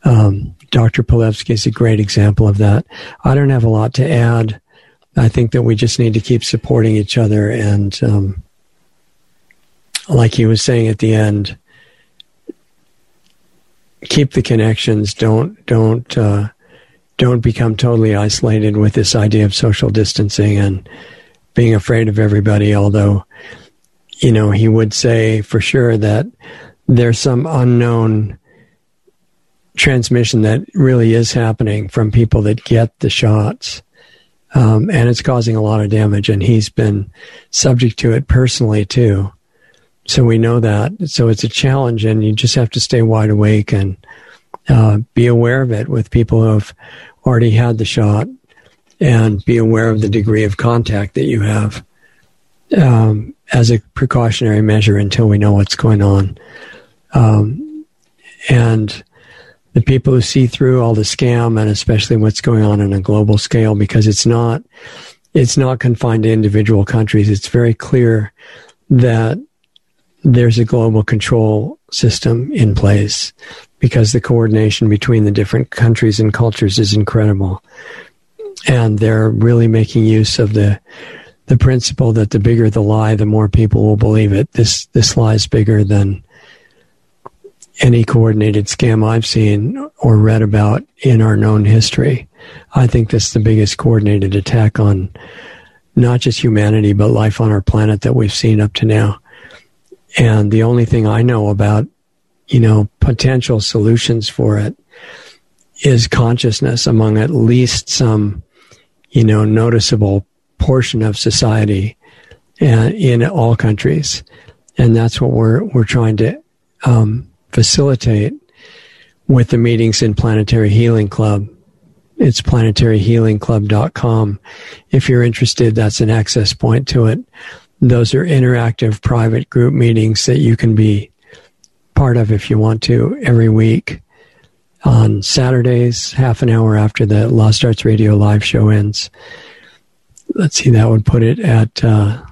um, Dr. Palevsky is a great example of that. I don't have a lot to add. I think that we just need to keep supporting each other and, um, like he was saying at the end, keep the connections. Don't don't uh, don't become totally isolated with this idea of social distancing and being afraid of everybody. Although, you know, he would say for sure that there's some unknown transmission that really is happening from people that get the shots. Um, and it's causing a lot of damage, and he's been subject to it personally too. So we know that. So it's a challenge, and you just have to stay wide awake and uh, be aware of it with people who have already had the shot, and be aware of the degree of contact that you have um, as a precautionary measure until we know what's going on. Um, and the people who see through all the scam and especially what's going on on a global scale, because it's not it's not confined to individual countries. It's very clear that there's a global control system in place because the coordination between the different countries and cultures is incredible. And they're really making use of the the principle that the bigger the lie, the more people will believe it. This this lie is bigger than any coordinated scam I've seen or read about in our known history. I think this is the biggest coordinated attack on not just humanity, but life on our planet that we've seen up to now. And the only thing I know about, you know, potential solutions for it is consciousness among at least some, you know, noticeable portion of society uh, in all countries. And that's what we're, we're trying to, um, facilitate with the meetings in Planetary Healing Club. It's planetaryhealingclub.com. If you're interested, that's an access point to it. Those are interactive private group meetings that you can be part of if you want to every week on Saturdays, half an hour after the Lost Arts Radio live show ends. Let's see, that would put it at uh,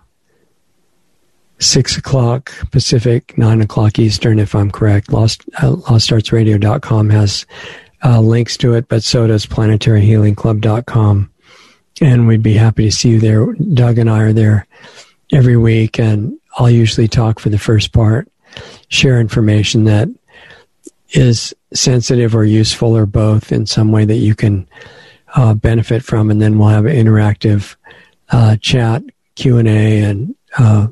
six o'clock Pacific, nine o'clock Eastern, if I'm correct. Lost uh, LostArtsRadio.com has uh, links to it, but so does PlanetaryHealingClub.com. And we'd be happy to see you there. Doug and I are there every week, and I'll usually talk for the first part, share information that is sensitive or useful or both in some way that you can uh, benefit from, and then we'll have an interactive uh, chat, Q and A, and uh,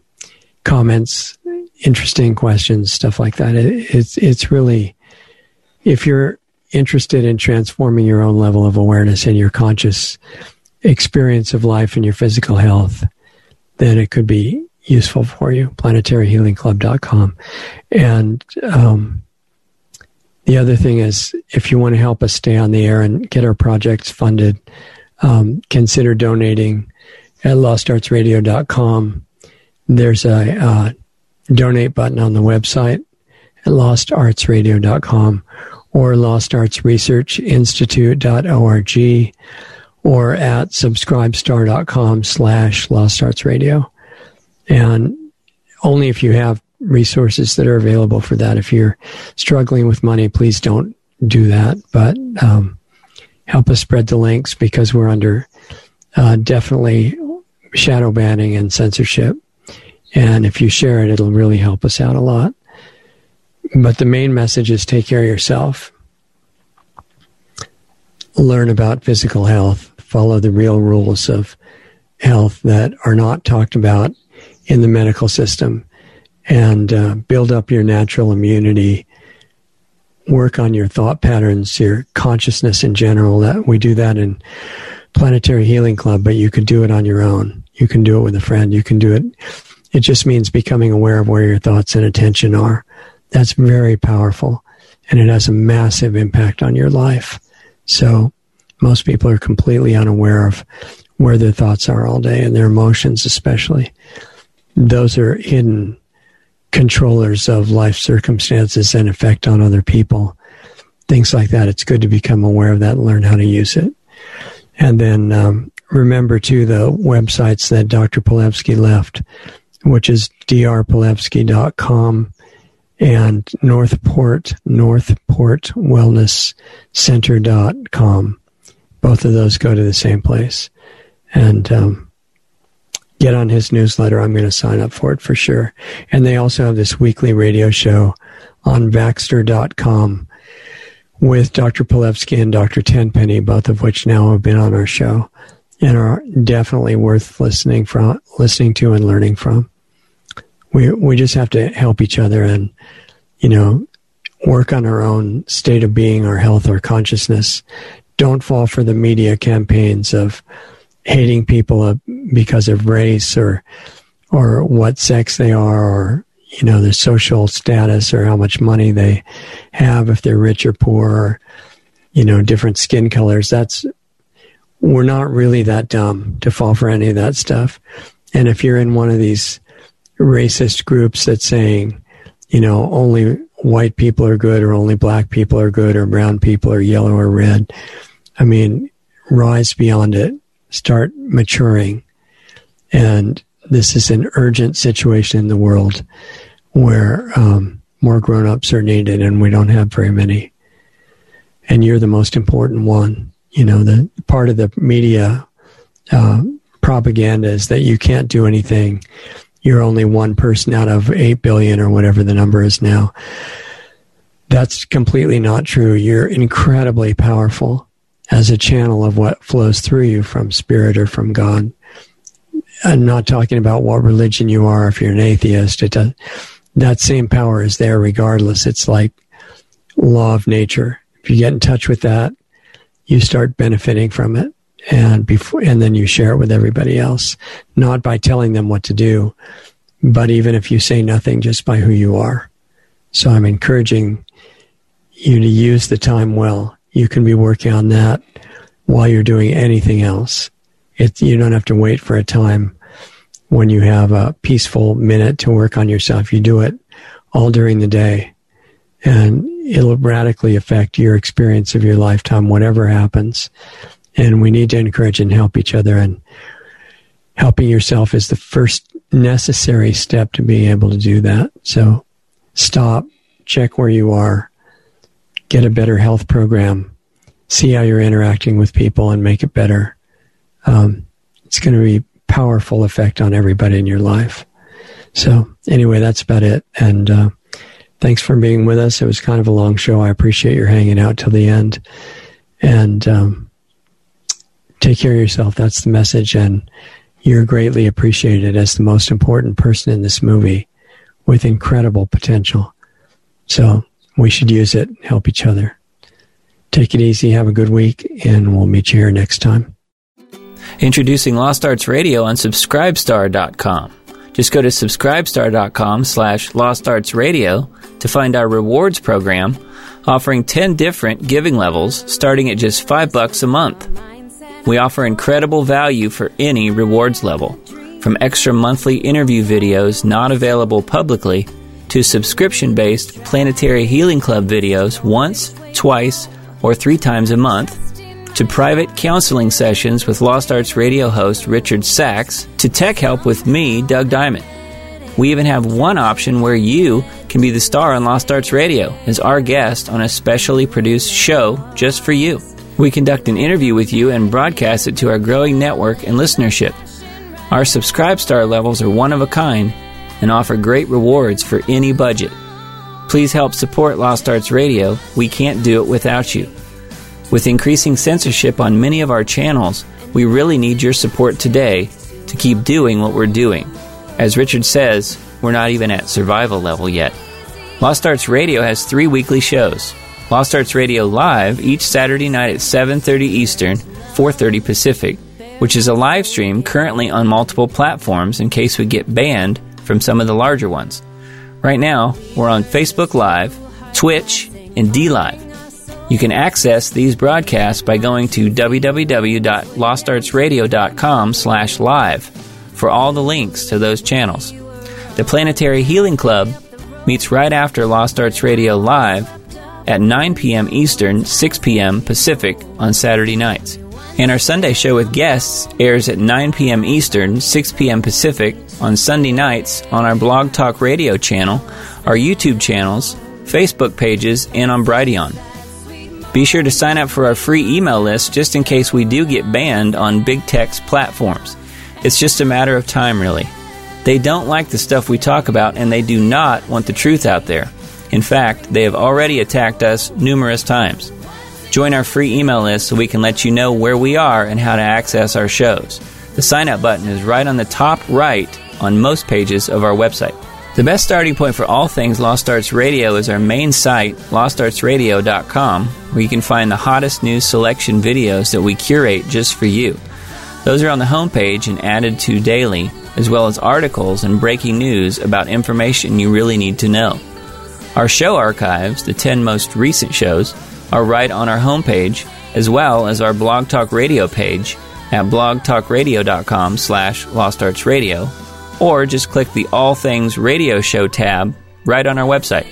comments, interesting questions, stuff like that. It, it's it's really if you're interested in transforming your own level of awareness and your conscious experience of life and your physical health, then it could be useful for you. PlanetaryHealingClub.com. And um, the other thing is, if you want to help us stay on the air and get our projects funded, um, consider donating at lostartsradio.com. There's a uh, donate button on the website at lostartsradio.com or lostartsresearchinstitute.org or at subscribestar.com slash lostartsradio. And only if you have resources that are available for that. If you're struggling with money, please don't do that. But um, help us spread the links because we're under uh, definitely shadow banning and censorship. And if you share it, it'll really help us out a lot. But the main message is take care of yourself. Learn about physical health. Follow the real rules of health that are not talked about in the medical system. And uh, build up your natural immunity. Work on your thought patterns, your consciousness in general. That we do that in Planetary Healing Club, but you can do it on your own. You can do it with a friend. You can do it. It just means becoming aware of where your thoughts and attention are. That's very powerful and it has a massive impact on your life. So most people are completely unaware of where their thoughts are all day and their emotions, especially. Those are hidden controllers of life circumstances and effect on other people. Things like that. It's good to become aware of that and learn how to use it. And then um, remember too the websites that Dr. Palevsky left, which is drpalevsky.com and Northport, northportwellnesscenter.com. Both of those go to the same place. And um, get on his newsletter. I'm going to sign up for it for sure. And they also have this weekly radio show on Vaxxter.com with Dr. Palevsky and Dr. Tenpenny, both of which now have been on our show and are definitely worth listening from, listening to and learning from. We we just have to help each other and you know work on our own state of being, our health, our consciousness. Don't fall for the media campaigns of hating people because of race or or what sex they are or you know their social status or how much money they have if they're rich or poor or you know different skin colors. That's we're not really that dumb to fall for any of that stuff. And if you're in one of these racist groups that's saying you know only white people are good or only black people are good or brown people are yellow or red i mean rise beyond it start maturing. And this is an urgent situation in the world where um, more grown-ups are needed and we don't have very many. And you're the most important one. You know the part of the media uh, propaganda is that you can't do anything. You're only one person out of 8 billion or whatever the number is now. That's completely not true. You're incredibly powerful as a channel of what flows through you from spirit or from god I'm not talking about what religion you are. If you're an atheist, it does, that same power is there regardless. It's like law of nature. If you get in touch with that, you start benefiting from it, and before, and then you share it with everybody else. Not by telling them what to do, but even if you say nothing, just by who you are. So I'm encouraging you to use the time well. You can be working on that while you're doing anything else. It, you don't have to wait for a time when you have a peaceful minute to work on yourself. You do it all during the day and it'll radically affect your experience of your lifetime, whatever happens. And we need to encourage and help each other and helping yourself is the first necessary step to being able to do that. So stop, check where you are, get a better health program, see how you're interacting with people and make it better um, it's going to be powerful effect on everybody in your life. So anyway, that's about it. And uh, thanks for being with us. It was kind of a long show. I appreciate your hanging out till the end. And um, take care of yourself. That's the message. And you're greatly appreciated as the most important person in this movie with incredible potential. So we should use it, help each other. Take it easy. Have a good week, and we'll meet you here next time. Introducing Lost Arts Radio on Subscribestar.com. Just go to subscribestar.com slash Lost Arts Radio to find our rewards program offering 10 different giving levels starting at just 5 bucks a month. We offer incredible value for any rewards level, from extra monthly interview videos not available publicly to subscription based Planetary Healing Club videos once, twice, or three times a month, to private counseling sessions with Lost Arts radio host Richard Sacks, to tech help with me, Doug Diamond. We even have one option where you can be the star on Lost Arts Radio as our guest on a specially produced show just for you. We conduct an interview with you and broadcast it to our growing network and listenership. Our subscribe star levels are one of a kind and offer great rewards for any budget. Please help support Lost Arts Radio. We can't do it without you. With increasing censorship on many of our channels, we really need your support today to keep doing what we're doing. As Richard says, we're not even at survival level yet. Lost Arts Radio has three weekly shows. Lost Arts Radio Live each Saturday night at 7:30 Eastern, 4:30 Pacific, which is a live stream currently on multiple platforms in case we get banned from some of the larger ones. Right now, we're on Facebook Live, Twitch, and DLive. You can access these broadcasts by going to www.lostartsradio.com slash live for all the links to those channels. The Planetary Healing Club meets right after Lost Arts Radio Live at 9 p.m. Eastern, 6 p.m. Pacific on Saturday nights. And our Sunday show with guests airs at 9 p.m. Eastern, 6 p.m. Pacific on Sunday nights on our Blog Talk Radio channel, our YouTube channels, Facebook pages, and on Brighteon. Be sure to sign up for our free email list just in case we do get banned on big tech's platforms. It's just a matter of time, really. They don't like the stuff we talk about, and they do not want the truth out there. In fact, they have already attacked us numerous times. Join our free email list so we can let you know where we are and how to access our shows. The sign up button is right on the top right on most pages of our website. The best starting point for all things Lost Arts Radio is our main site, lostartsradio.com, where you can find the hottest news selection videos that we curate just for you. Those are on the homepage and added to daily, as well as articles and breaking news about information you really need to know. Our show archives, the 10 most recent shows, are right on our homepage, as well as our Blog Talk Radio page at blogtalkradio.com slash lostartsradio, or just click the All Things Radio Show tab right on our website.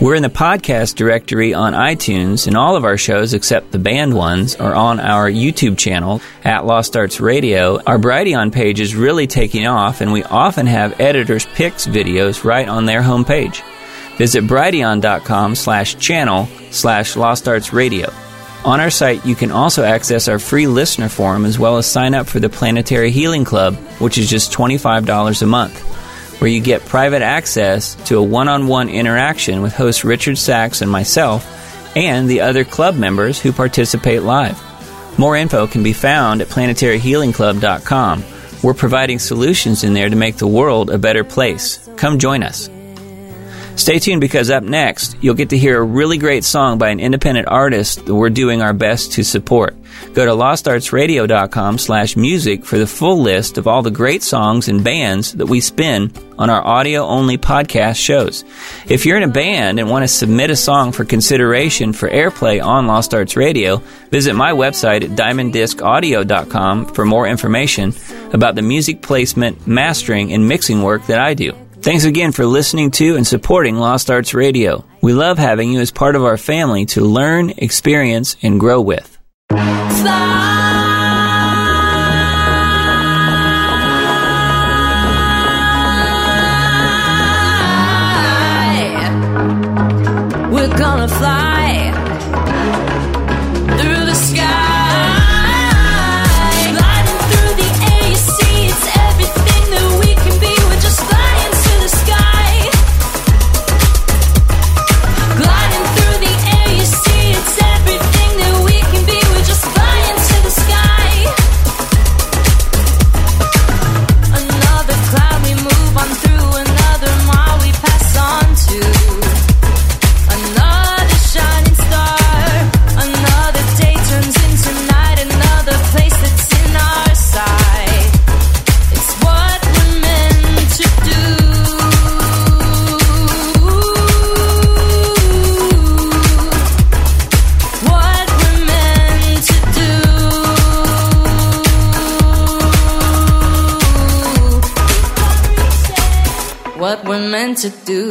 We're in the podcast directory on iTunes, and all of our shows, except the banned ones, are on our YouTube channel at Lost Arts Radio. Our Brighteon page is really taking off, and we often have editors' picks videos right on their homepage. Visit brighteon.com slash channel slash Lost Arts Radio. On our site, you can also access our free listener forum as well as sign up for the Planetary Healing Club, which is just $25 a month, where you get private access to a one on one interaction with host Richard Sacks and myself and the other club members who participate live. More info can be found at planetaryhealingclub.com. We're providing solutions in there to make the world a better place. Come join us. Stay tuned because up next, you'll get to hear a really great song by an independent artist that we're doing our best to support. Go to lostartsradio.com slash music for the full list of all the great songs and bands that we spin on our audio-only podcast shows. If you're in a band and want to submit a song for consideration for airplay on Lost Arts Radio, visit my website at diamonddiscaudio.com for more information about the music placement, mastering, and mixing work that I do. Thanks again for listening to and supporting Lost Arts Radio. We love having you as part of our family to learn, experience, and grow with. To do.